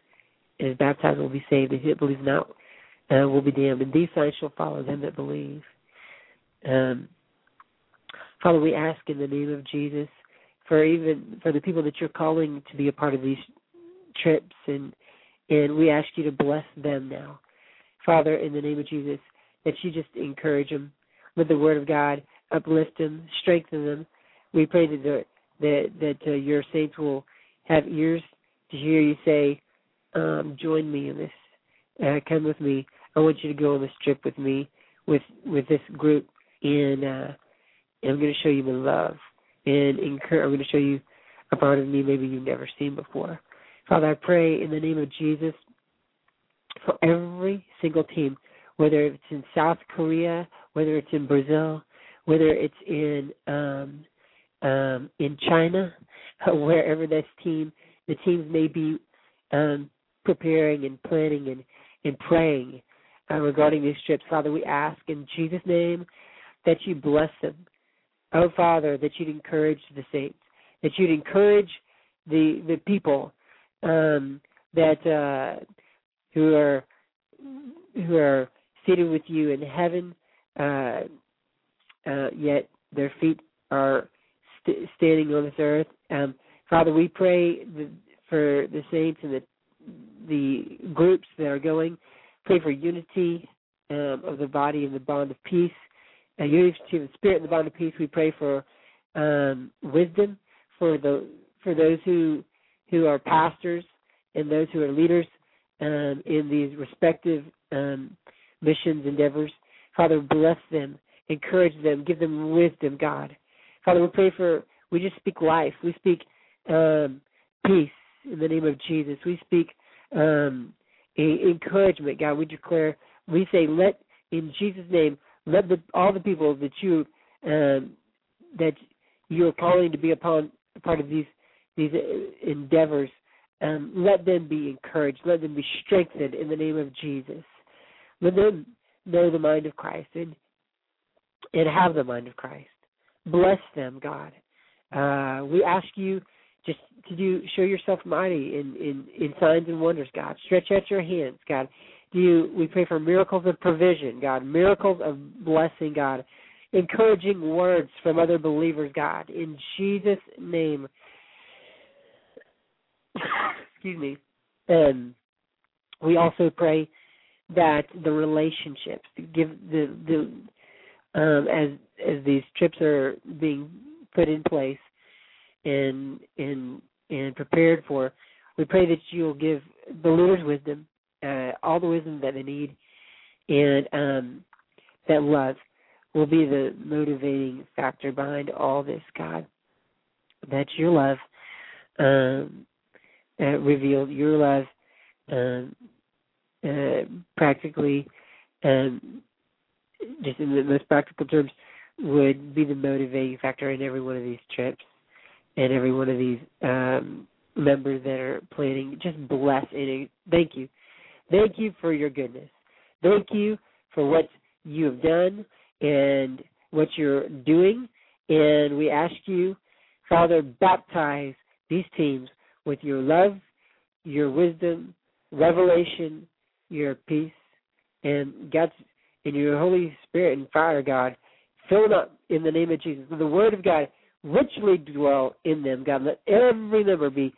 and is baptized will be saved, and he that believes not uh, will be damned. And these signs shall follow them that believe. Um, Father, we ask in the name of Jesus for even for the people that you're calling to be a part of these trips, and and we ask you to bless them now, Father, in the name of Jesus, that you just encourage them with the Word of God, uplift them, strengthen them. We pray that the, that that uh, your saints will have ears to hear you say, um, join me in this. Uh, come with me. I want you to go on this trip with me, with with this group, and, uh, and I'm going to show you my love, and incur- I'm going to show you a part of me maybe you've never seen before. Father, I pray in the name of Jesus for every single team, whether it's in South Korea, whether it's in Brazil, whether it's in um, um, in China, wherever this team, the teams may be um, preparing and planning and, and praying uh, regarding these trips. Father, we ask in Jesus' name that you bless them. Oh, Father, that you'd encourage the saints, that you'd encourage the, the people um, that uh, who are who are seated with you in heaven, uh, uh, yet their feet are st- standing on this earth. Um, Father, we pray the, for the saints and the the groups that are going. Pray for unity um, of the body and the bond of peace, uh, unity of the spirit and the bond of peace. We pray for um, wisdom for the for those who who are pastors and those who are leaders um, in these respective um, missions endeavors. Father, bless them, encourage them, give them wisdom, God. Father, we pray for we just speak life. We speak um, peace in the name of Jesus. We speak um, encouragement, God. We declare, we say, let in Jesus' name, let the, all the people that you um, that you are calling to be upon part of these these endeavors, um, let them be encouraged. Let them be strengthened in the name of Jesus. Let them know the mind of Christ and and have the mind of Christ. Bless them, God. Uh, we ask you just to do show yourself mighty in, in, in signs and wonders, God. Stretch out your hands, God. You we pray for miracles of provision, God, miracles of blessing, God. Encouraging words from other believers, God. In Jesus' name. Excuse me. And we also pray that the relationships give the the um as as these trips are being put in place and and and prepared for. We pray that you'll give the leaders wisdom, uh, all the wisdom that they need, and um, that love will be the motivating factor behind all this, God. That your love um, uh, revealed, your love um, uh, practically, um, just in the most practical terms, would be the motivating factor in every one of these trips and every one of these um, members that are planning. Just bless it. thank you. Thank you for your goodness. Thank you for what you have done and what you're doing. And we ask you, Father, baptize these teams with your love, your wisdom, revelation, your peace, and God's in your Holy Spirit and fire, God. Fill them up in the name of Jesus. Let The Word of God richly dwell in them, God. Let every member be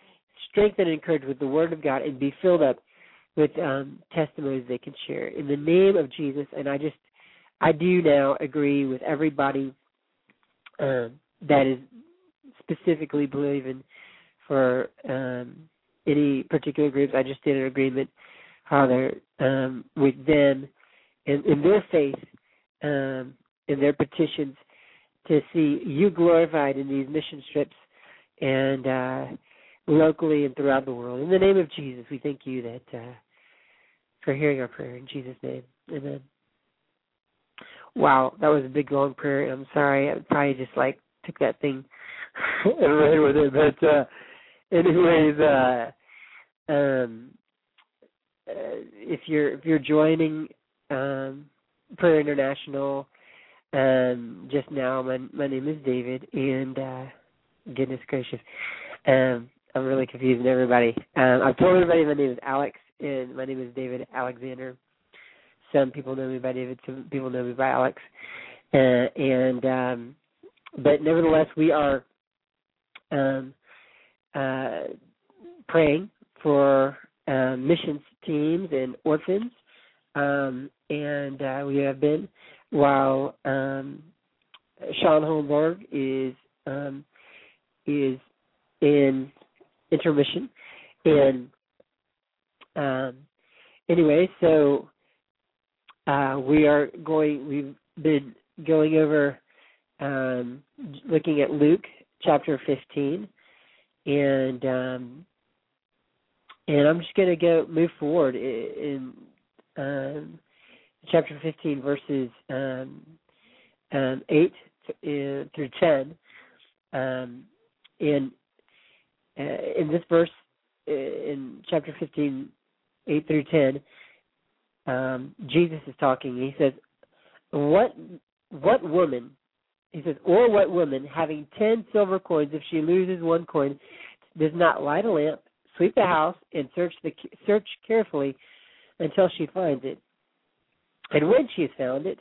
strengthened and encouraged with the Word of God and be filled up with um, testimonies they can share. In the name of Jesus, and I just, I do now agree with everybody um, that is specifically believing for um, any particular groups. I just did an agreement, Father, um, with them in, in their faith, um, in their petitions to see you glorified in these mission trips and uh, locally and throughout the world. In the name of Jesus, we thank you that uh, for hearing our prayer in Jesus' name. Amen. Wow, that was a big long prayer. I'm sorry, I probably just like took that thing and ran with it. But uh, anyways, uh, um, uh, if you're if you're joining um, Prayer International um, just now. My my name is David, and uh, goodness gracious, um, I'm really confusing everybody. Um, I've told everybody my name is Alex, and my name is David Alexander. Some people know me by David, some people know me by Alex, uh, and um, but nevertheless, we are um, uh, praying for uh, missions teams and orphans, um, and uh, we have been while um, Shaun Holmberg is um, is in intermission. And um, anyway, so uh, we are going. We've been going over um, looking at Luke chapter fifteen, and um, and I'm just going to go move forward in. in um, chapter 15, verses um, um, 8 to, uh, through 10. Um, in, uh, in this verse, uh, in chapter 15, 8 through 10, um, Jesus is talking. He says, "What what woman?" He says, "Or what woman having ten silver coins, if she loses one coin, does not light a lamp, sweep the house and search the search carefully until she finds it. And when she has found it,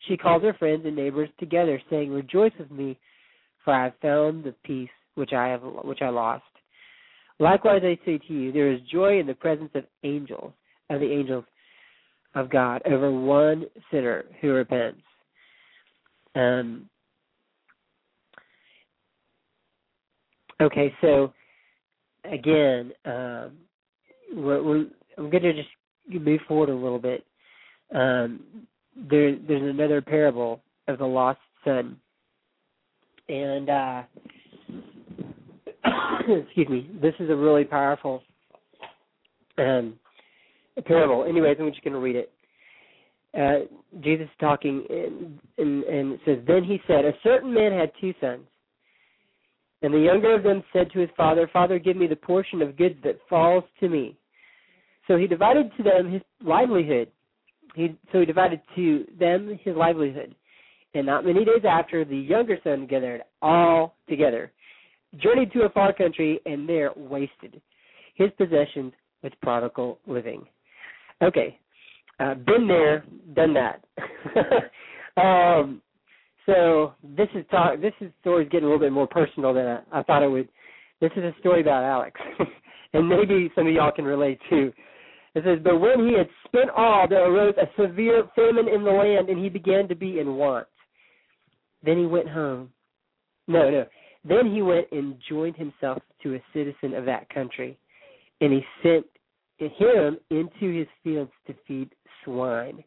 she calls her friends and neighbors together, saying, "Rejoice with me, for I have found the piece which I have which I lost." Likewise, I say to you, there is joy in the presence of angels, of the angels of God, over one sinner who repents. Um, okay, so again, um, we're, we're, I'm going to just move forward a little bit. Um, there, there's another parable of the lost son, and uh, excuse me, this is a really powerful um, parable. Anyways, I'm just going to read it. Uh, Jesus is talking, and, and, and it says, Then he said, A certain man had two sons. And the younger of them said to his father, Father, give me the portion of goods that falls to me. So he divided to them his livelihood. He, so he divided to them his livelihood. And not many days after, the younger son gathered all together, journeyed to a far country, and there wasted his possessions with prodigal living. Okay, uh, been there, done that. um, so this is talk. This is story's getting a little bit more personal than I, I thought it would. This is a story about Alex, and maybe some of y'all can relate too. It says, "But when he had spent all, there arose a severe famine in the land, and he began to be in want. Then he went home. No, no. Then he went and joined himself to a citizen of that country, and he sent him into his fields to feed swine.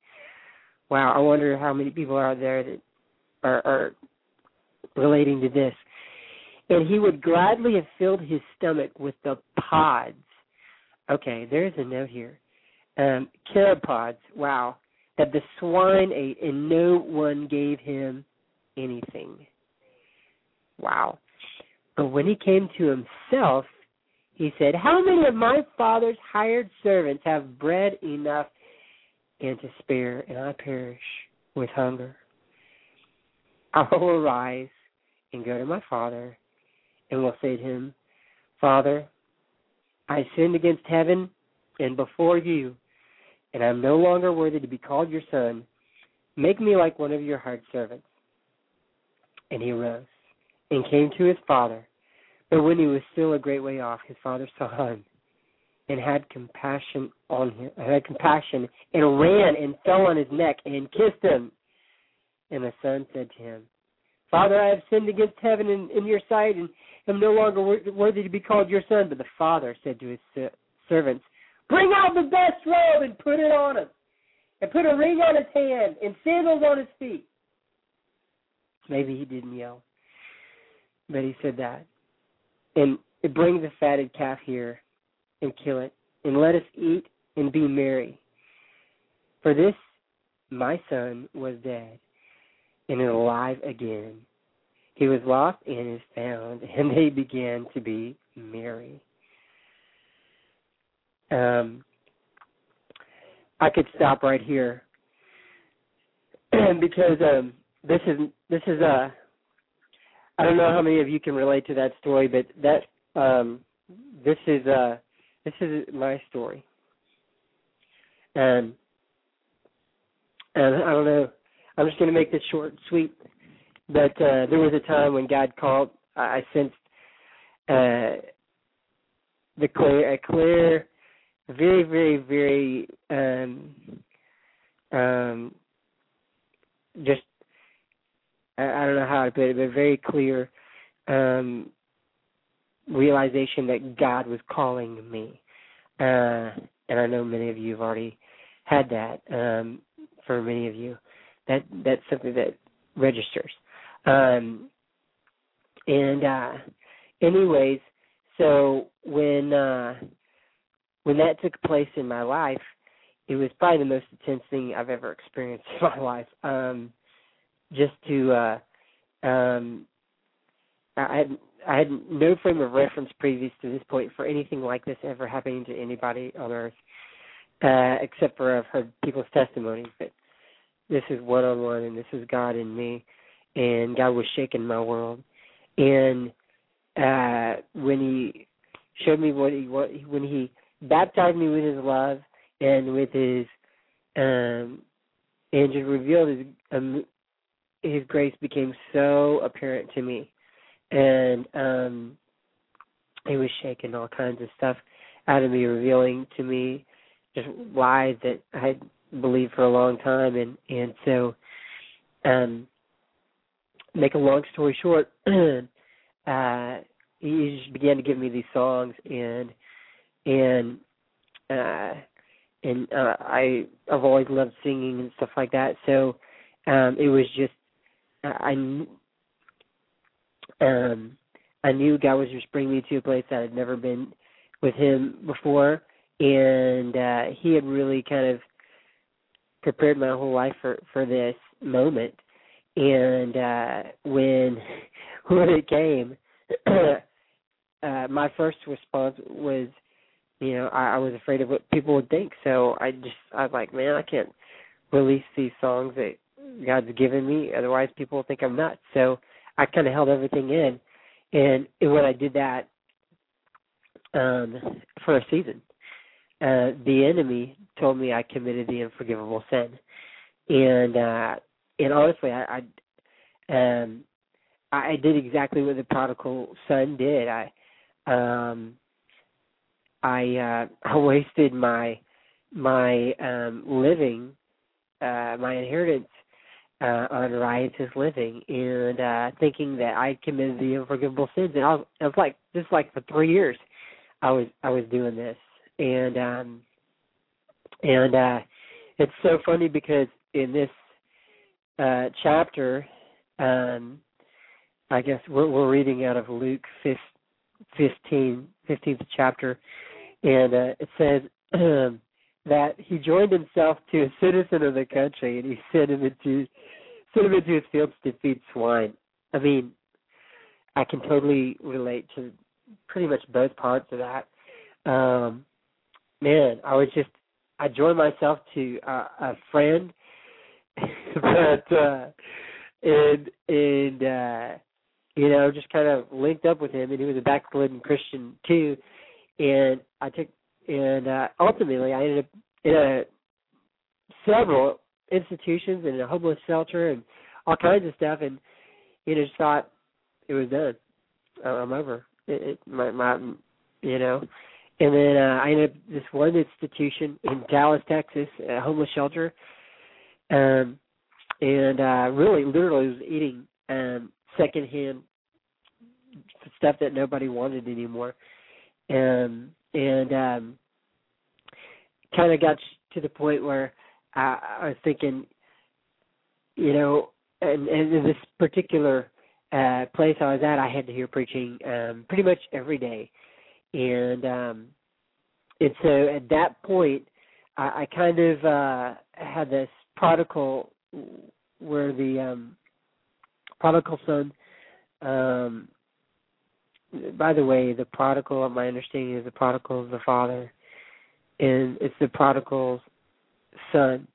Wow, I wonder how many people are there that are, are relating to this. And he would gladly have filled his stomach with the pods. Okay, there's a note here. Um, carob pods, wow, that the swine ate, and no one gave him anything. Wow. But when he came to himself, he said, How many of my father's hired servants have bread enough and to spare, and I perish with hunger? I will arise and go to my father, and will say to him, Father, I sinned against heaven and before you, and I am no longer worthy to be called your son. Make me like one of your hired servants. And he rose and came to his father. But when he was still a great way off, his father saw him and had compassion on him, had compassion, and ran and fell on his neck and kissed him. And the son said to him, Father, I have sinned against heaven and in your sight, and am no longer worthy to be called your son. But the father said to his servants, Bring out the best robe and put it on him, and put a ring on his hand and sandals on his feet. Maybe he didn't yell, but he said that. And bring the fatted calf here and kill it, and let us eat and be merry. For this my son was dead and is alive again. He was lost and is found, and they began to be merry. Um, I could stop right here because um, this is this is a. I don't know how many of you can relate to that story, but that um, this is uh, this is my story, and and I don't know. I'm just going to make this short and sweet. But uh, there was a time when God called. I sensed uh, the clear, a clear, very, very, very, um, um, just I, I don't know how to put it, but a very clear um, realization that God was calling me. Uh, and I know many of you have already had that. Um, for many of you, that that's something that registers. Um, and uh, anyways, so when uh, when that took place in my life, it was probably the most intense thing I've ever experienced in my life. Um, just to uh, um, I had I had no frame of reference previous to this point for anything like this ever happening to anybody on earth, uh, except for I've heard people's testimonies. But this is one on one, and this is God in me, and God was shaking my world. And uh, when He showed me what he what when he baptized me with his love and with his um and just revealed his um his grace became so apparent to me. And um he was shaking all kinds of stuff out of me revealing to me just lies that I had believed for a long time. And and so um make a long story short uh he just began to give me these songs and and uh and uh I I've always loved singing and stuff like that. So um it was just I um I knew God was just bringing me to a place that I'd never been with him before. And uh he had really kind of prepared my whole life for for this moment. And uh when when it came uh my first response was you know I, I was afraid of what people would think. So i just i was like man i can't release these songs that god's given me otherwise people will think i'm nuts. So i kind of held everything in. And when i did that um for a season uh the enemy told me i committed the unforgivable sin. And uh and honestly i i um I did exactly what the prodigal son did. I um I uh I wasted my my um living uh my inheritance uh on riotous living and uh thinking that I committed the unforgivable sins. And I was, I was like this like for three years I was I was doing this. And um and uh it's so funny because in this uh chapter um I guess we're, we're reading out of Luke 15, 15th chapter, and uh, it says that he joined himself to a citizen of the country, and he sent him into sent him into his fields to feed swine. I mean, I can totally relate to pretty much both parts of that. Um, man, I was just I joined myself to uh, a friend, but uh, and and. uh you know, just kind of linked up with him, and he was a backslidden Christian too. And I took, and uh, ultimately, I ended up in a several institutions and a homeless shelter and all kinds of stuff, and you know, just thought it was done. I'm over. It, it my my, you know, and then uh, I ended up this one institution in Dallas, Texas, a homeless shelter, um, and uh, really, literally, was eating um secondhand stuff that nobody wanted anymore and and um kind of got to the point where I, I was thinking you know and, in this particular uh place I was at I had to hear preaching um pretty much every day. And um and so at that point I, I kind of uh had this prodigal where the um prodigal son um by the way the prodigal my understanding is the prodigal is the father and it's the prodigal's son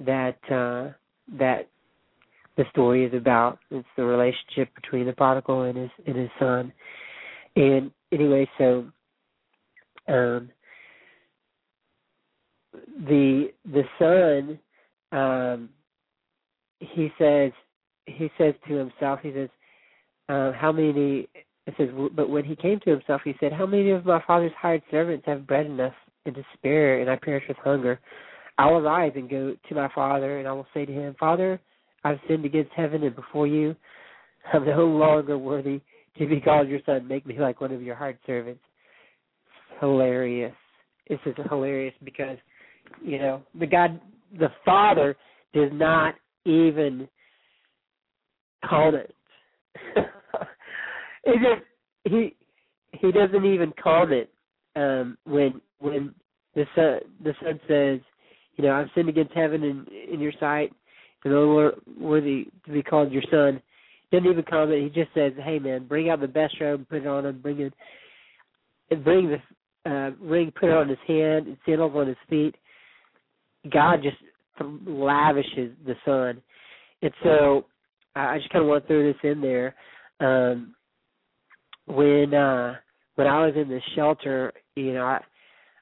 that uh that the story is about it's the relationship between the prodigal and his and his son and anyway so um the the son um he says he says to himself, he says, uh, "How many?" It says, but when he came to himself, he said, "How many of my father's hired servants have bread enough and to spare, and I perish with hunger? I will rise and go to my father, and I will say to him, Father, I've sinned against heaven and before you. I'm no longer worthy to be called your son. Make me like one of your hired servants." Hilarious. This is hilarious because, you know, the God, the Father, does not even comment. it just he he doesn't even comment um when when the son the son says, you know, I've sinned against heaven and in your sight, and no worthy to be called your son. Doesn't even comment. He just says, "Hey man, bring out the best robe, put it on him, bring it, and bring the uh, ring, put it on his hand, and sandals on his feet." God just lavishes the son, and so I just kind of want to throw this in there. Um, when uh, when I was in the shelter, you know, I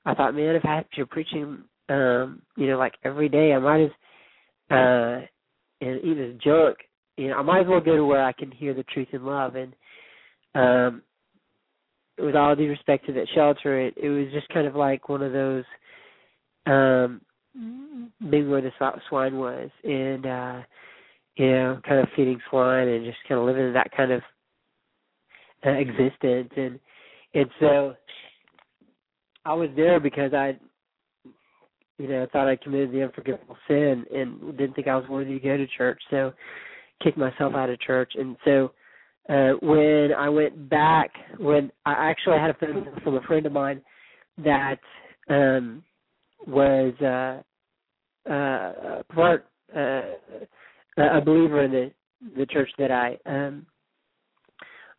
I thought, man, if I have to preaching, um, you know, like every day, I might as uh and eat this junk, you know, I might as well go to where I can hear the truth and love. And um with all due respect to that shelter, it it was just kind of like one of those um being where the swine was and uh you know, kind of feeding swine and just kind of living in that kind of existence and and so I was there because I you know, thought I committed the unforgivable sin and didn't think I was worthy to go to church, so kicked myself out of church. And so uh when I went back when I actually had a phone from a friend of mine that um was uh uh part uh a believer in the the church that I um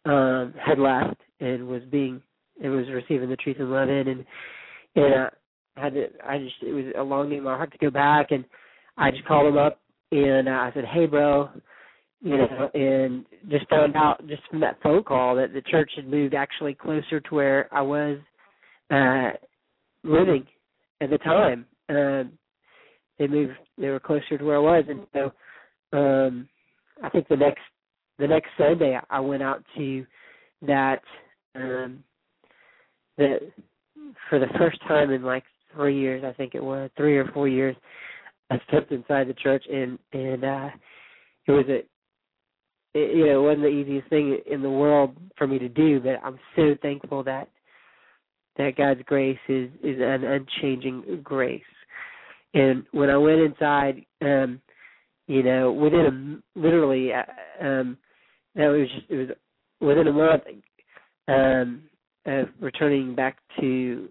um had left and was being and was receiving the truth and love in. And and uh, I had to I just it was a longing in my heart to go back. And I just called him up and uh, I said, Hey bro you know, and just found out just from that phone call that the church had moved actually closer to where I was uh living at the time. Um they moved they were closer to where I was. And so um I think the next the next Sunday I went out to that um the for the first time in like three years I think it was three or four years I stepped inside the church and and uh it was a it, you know it wasn't the easiest thing in the world for me to do but I'm so thankful that that God's grace is is an unchanging grace. And when I went inside um you know within a literally uh, um that was just it was within a month um of returning back to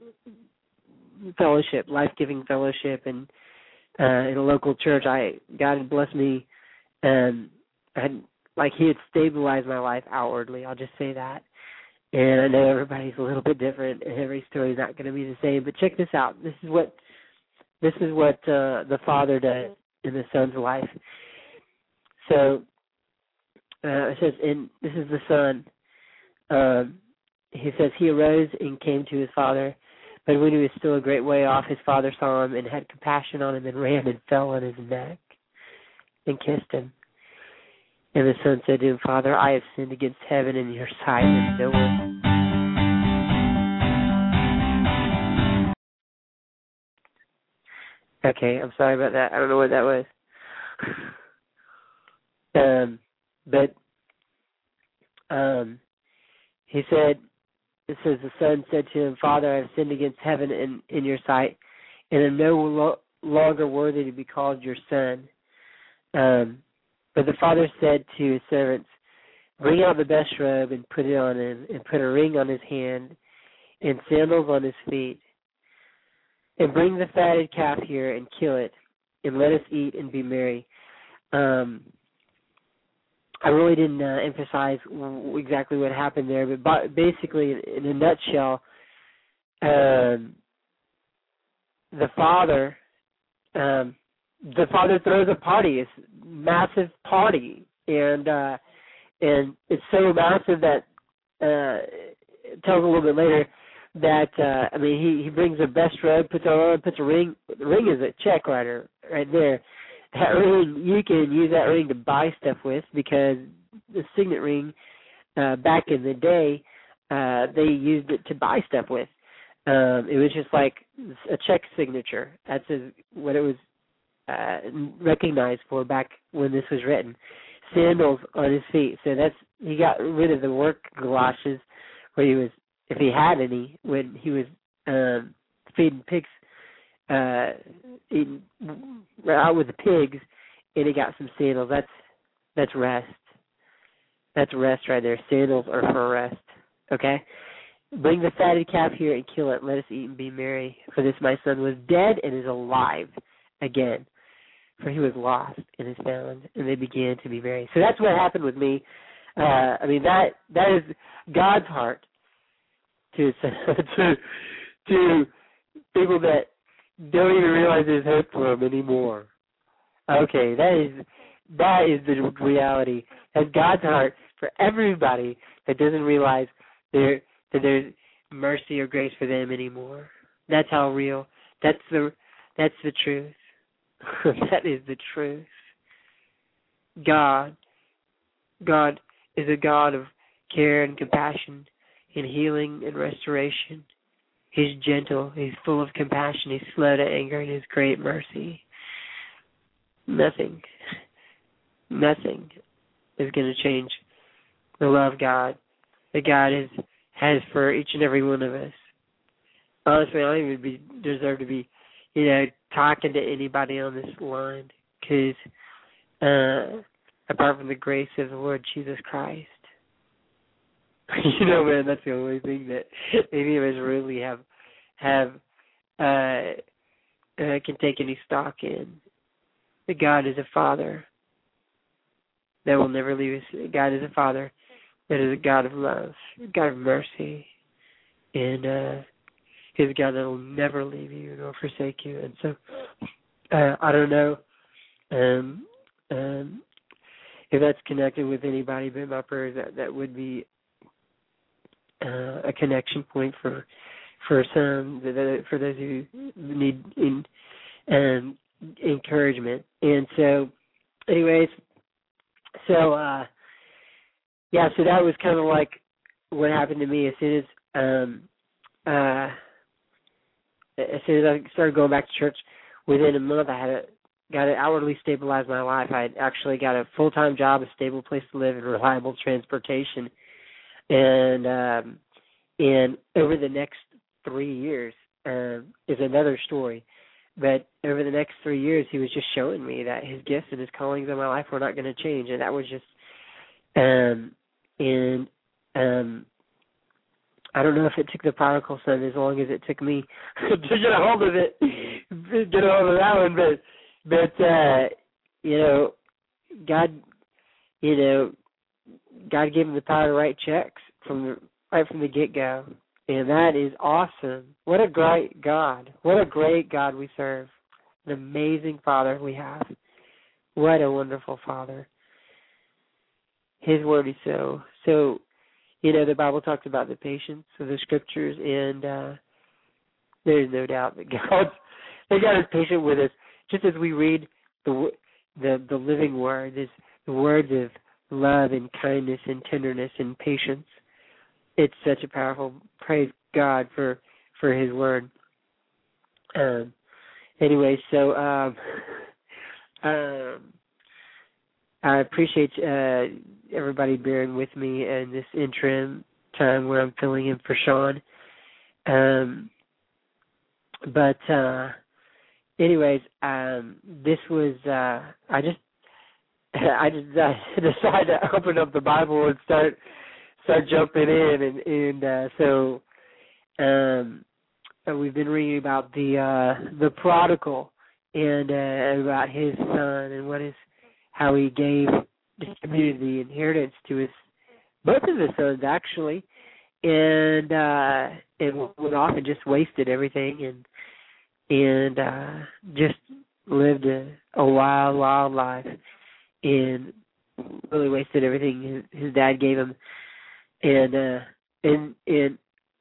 fellowship life-giving fellowship and uh in a local church. I god had blessed me and I had like he had stabilized my life outwardly i'll just say that. And i know everybody's a little bit different and every story's not going to be the same but check this out. This is what this is what uh the father does in the son's life. So uh it says and this is the son. Um he says he arose and came to his father but when he was still a great way off his father saw him and had compassion on him and ran and fell on his neck and kissed him. And the son said to him father i have sinned against heaven and your sight and no one okay i'm sorry about that. I don't know what that was. Um but um he said it says the son said to him, Father, I have sinned against heaven and in your sight, and am no lo- longer worthy to be called your son. Um, but the father said to his servants, Bring out the best robe and put it on him, and put a ring on his hand and sandals on his feet. And bring the fatted calf here and kill it, and let us eat and be merry. Um, I really didn't uh, emphasize exactly what happened there, but ba- basically, in a nutshell, um, the father, um, the father throws a party, a massive party, and uh, and it's so massive that uh, it tells a little bit later that uh, I mean he he brings the best robe, puts on, puts a ring. The ring is a check writer right there that ring you can use that ring to buy stuff with because the signet ring uh back in the day uh they used it to buy stuff with. Um it was just like a check signature. That's a, what it was uh recognized for back when this was written. Sandals on his feet. So that's he got rid of the work galoshes where he was if he had any when he was um feeding pigs uh eating out with the pigs and he got some sandals. That's that's rest. That's rest right there. Sandals are for rest okay? Bring the fatted calf here and kill it. Let us eat and be merry for this my son was dead and is alive again for he was lost and is found and they began to be merry. So that's what happened with me. Uh i mean that that is god's heart to to to people that don't even realize there's hope for them anymore. Okay, that is that is the reality. That's God's heart for everybody that doesn't realize there that there's mercy or grace for them anymore. That's how real. That's the that's the truth. that is the truth. God God is a God of care and compassion and healing and restoration. He's gentle, he's full of compassion, he's slow to anger and his great mercy. Nothing nothing is going to change the love God that God is has for each and every one of us. Honestly, I don't even be, deserve to be, you know, talking to anybody on this line because uh, apart from the grace of the Lord Jesus Christ, you know, man, that's the only thing that any of us really have have uh, uh, can take any stock in. That God is a Father that will never leave us. God is a Father that is a God of love, God of mercy, and uh, He's a God that will never leave you nor forsake you. And so, uh, I don't know um, um, if that's connected with anybody, but my prayer is that that would be uh, a connection point for for some for those who need in, um, encouragement. And so, anyways, so uh yeah, so that was kind of like what happened to me as soon as um uh as soon as I started going back to church within a month I had a got to outwardly stabilize my life. I actually got a full time job, a stable place to live and reliable transportation. And um and over the next three years um is another story. But over the next three years, he was just showing me that his gifts and his callings in my life were not going to change, and that was just, um, and um, I don't know if it took the prodigal son as long as it took me to get a hold of it, get a hold of that one, but, but uh, you know, God, you know, God gave him the power to write checks from the right from the get go, and that is awesome. What a great God. What a great God we serve. An amazing Father we have. What a wonderful Father. His word is so so you know, the Bible talks about the patience of the scriptures and uh there's no doubt that God that God is patient with us. Just as we read the the the living word, is the words of love and kindness and tenderness and patience it's such a powerful praise God for for His word. Um. Anyway, so um, um, I appreciate uh, everybody bearing with me in this interim time where I'm filling in for Shaun. Um, but uh, anyways, um, this was uh, I just I just uh, decided to open up the Bible and start start jumping in and and uh so um we've been reading about the uh the prodigal and uh about his son and what is how he gave distributed the inheritance to his both of his sons actually. And uh and went off and just wasted everything and and uh just lived a, a wild wild life and really wasted everything his, his dad gave him and uh and and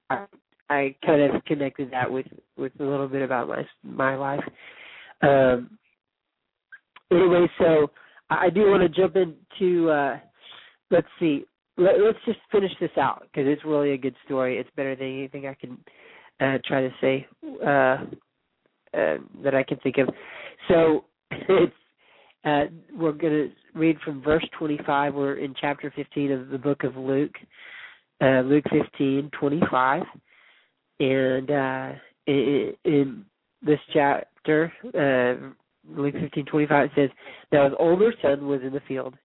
I, I kind of connected that with with a little bit about my my life. Um anyway, so I do want to jump into uh let's see. Let, let's just finish this out because it's really a good story. It's better than anything I can uh try to say uh, uh that I can think of. So it's uh, we're going to read from verse 25. We're in chapter 15 of the book of Luke, uh, Luke 15, 25. And uh, in, in this chapter, uh, Luke 15, 25, it says, Now his older son was in the field.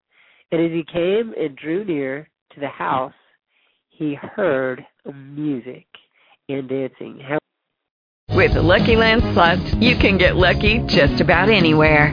And as he came and drew near to the house, he heard music and dancing. How- With the Lucky Land Slots, you can get lucky just about anywhere.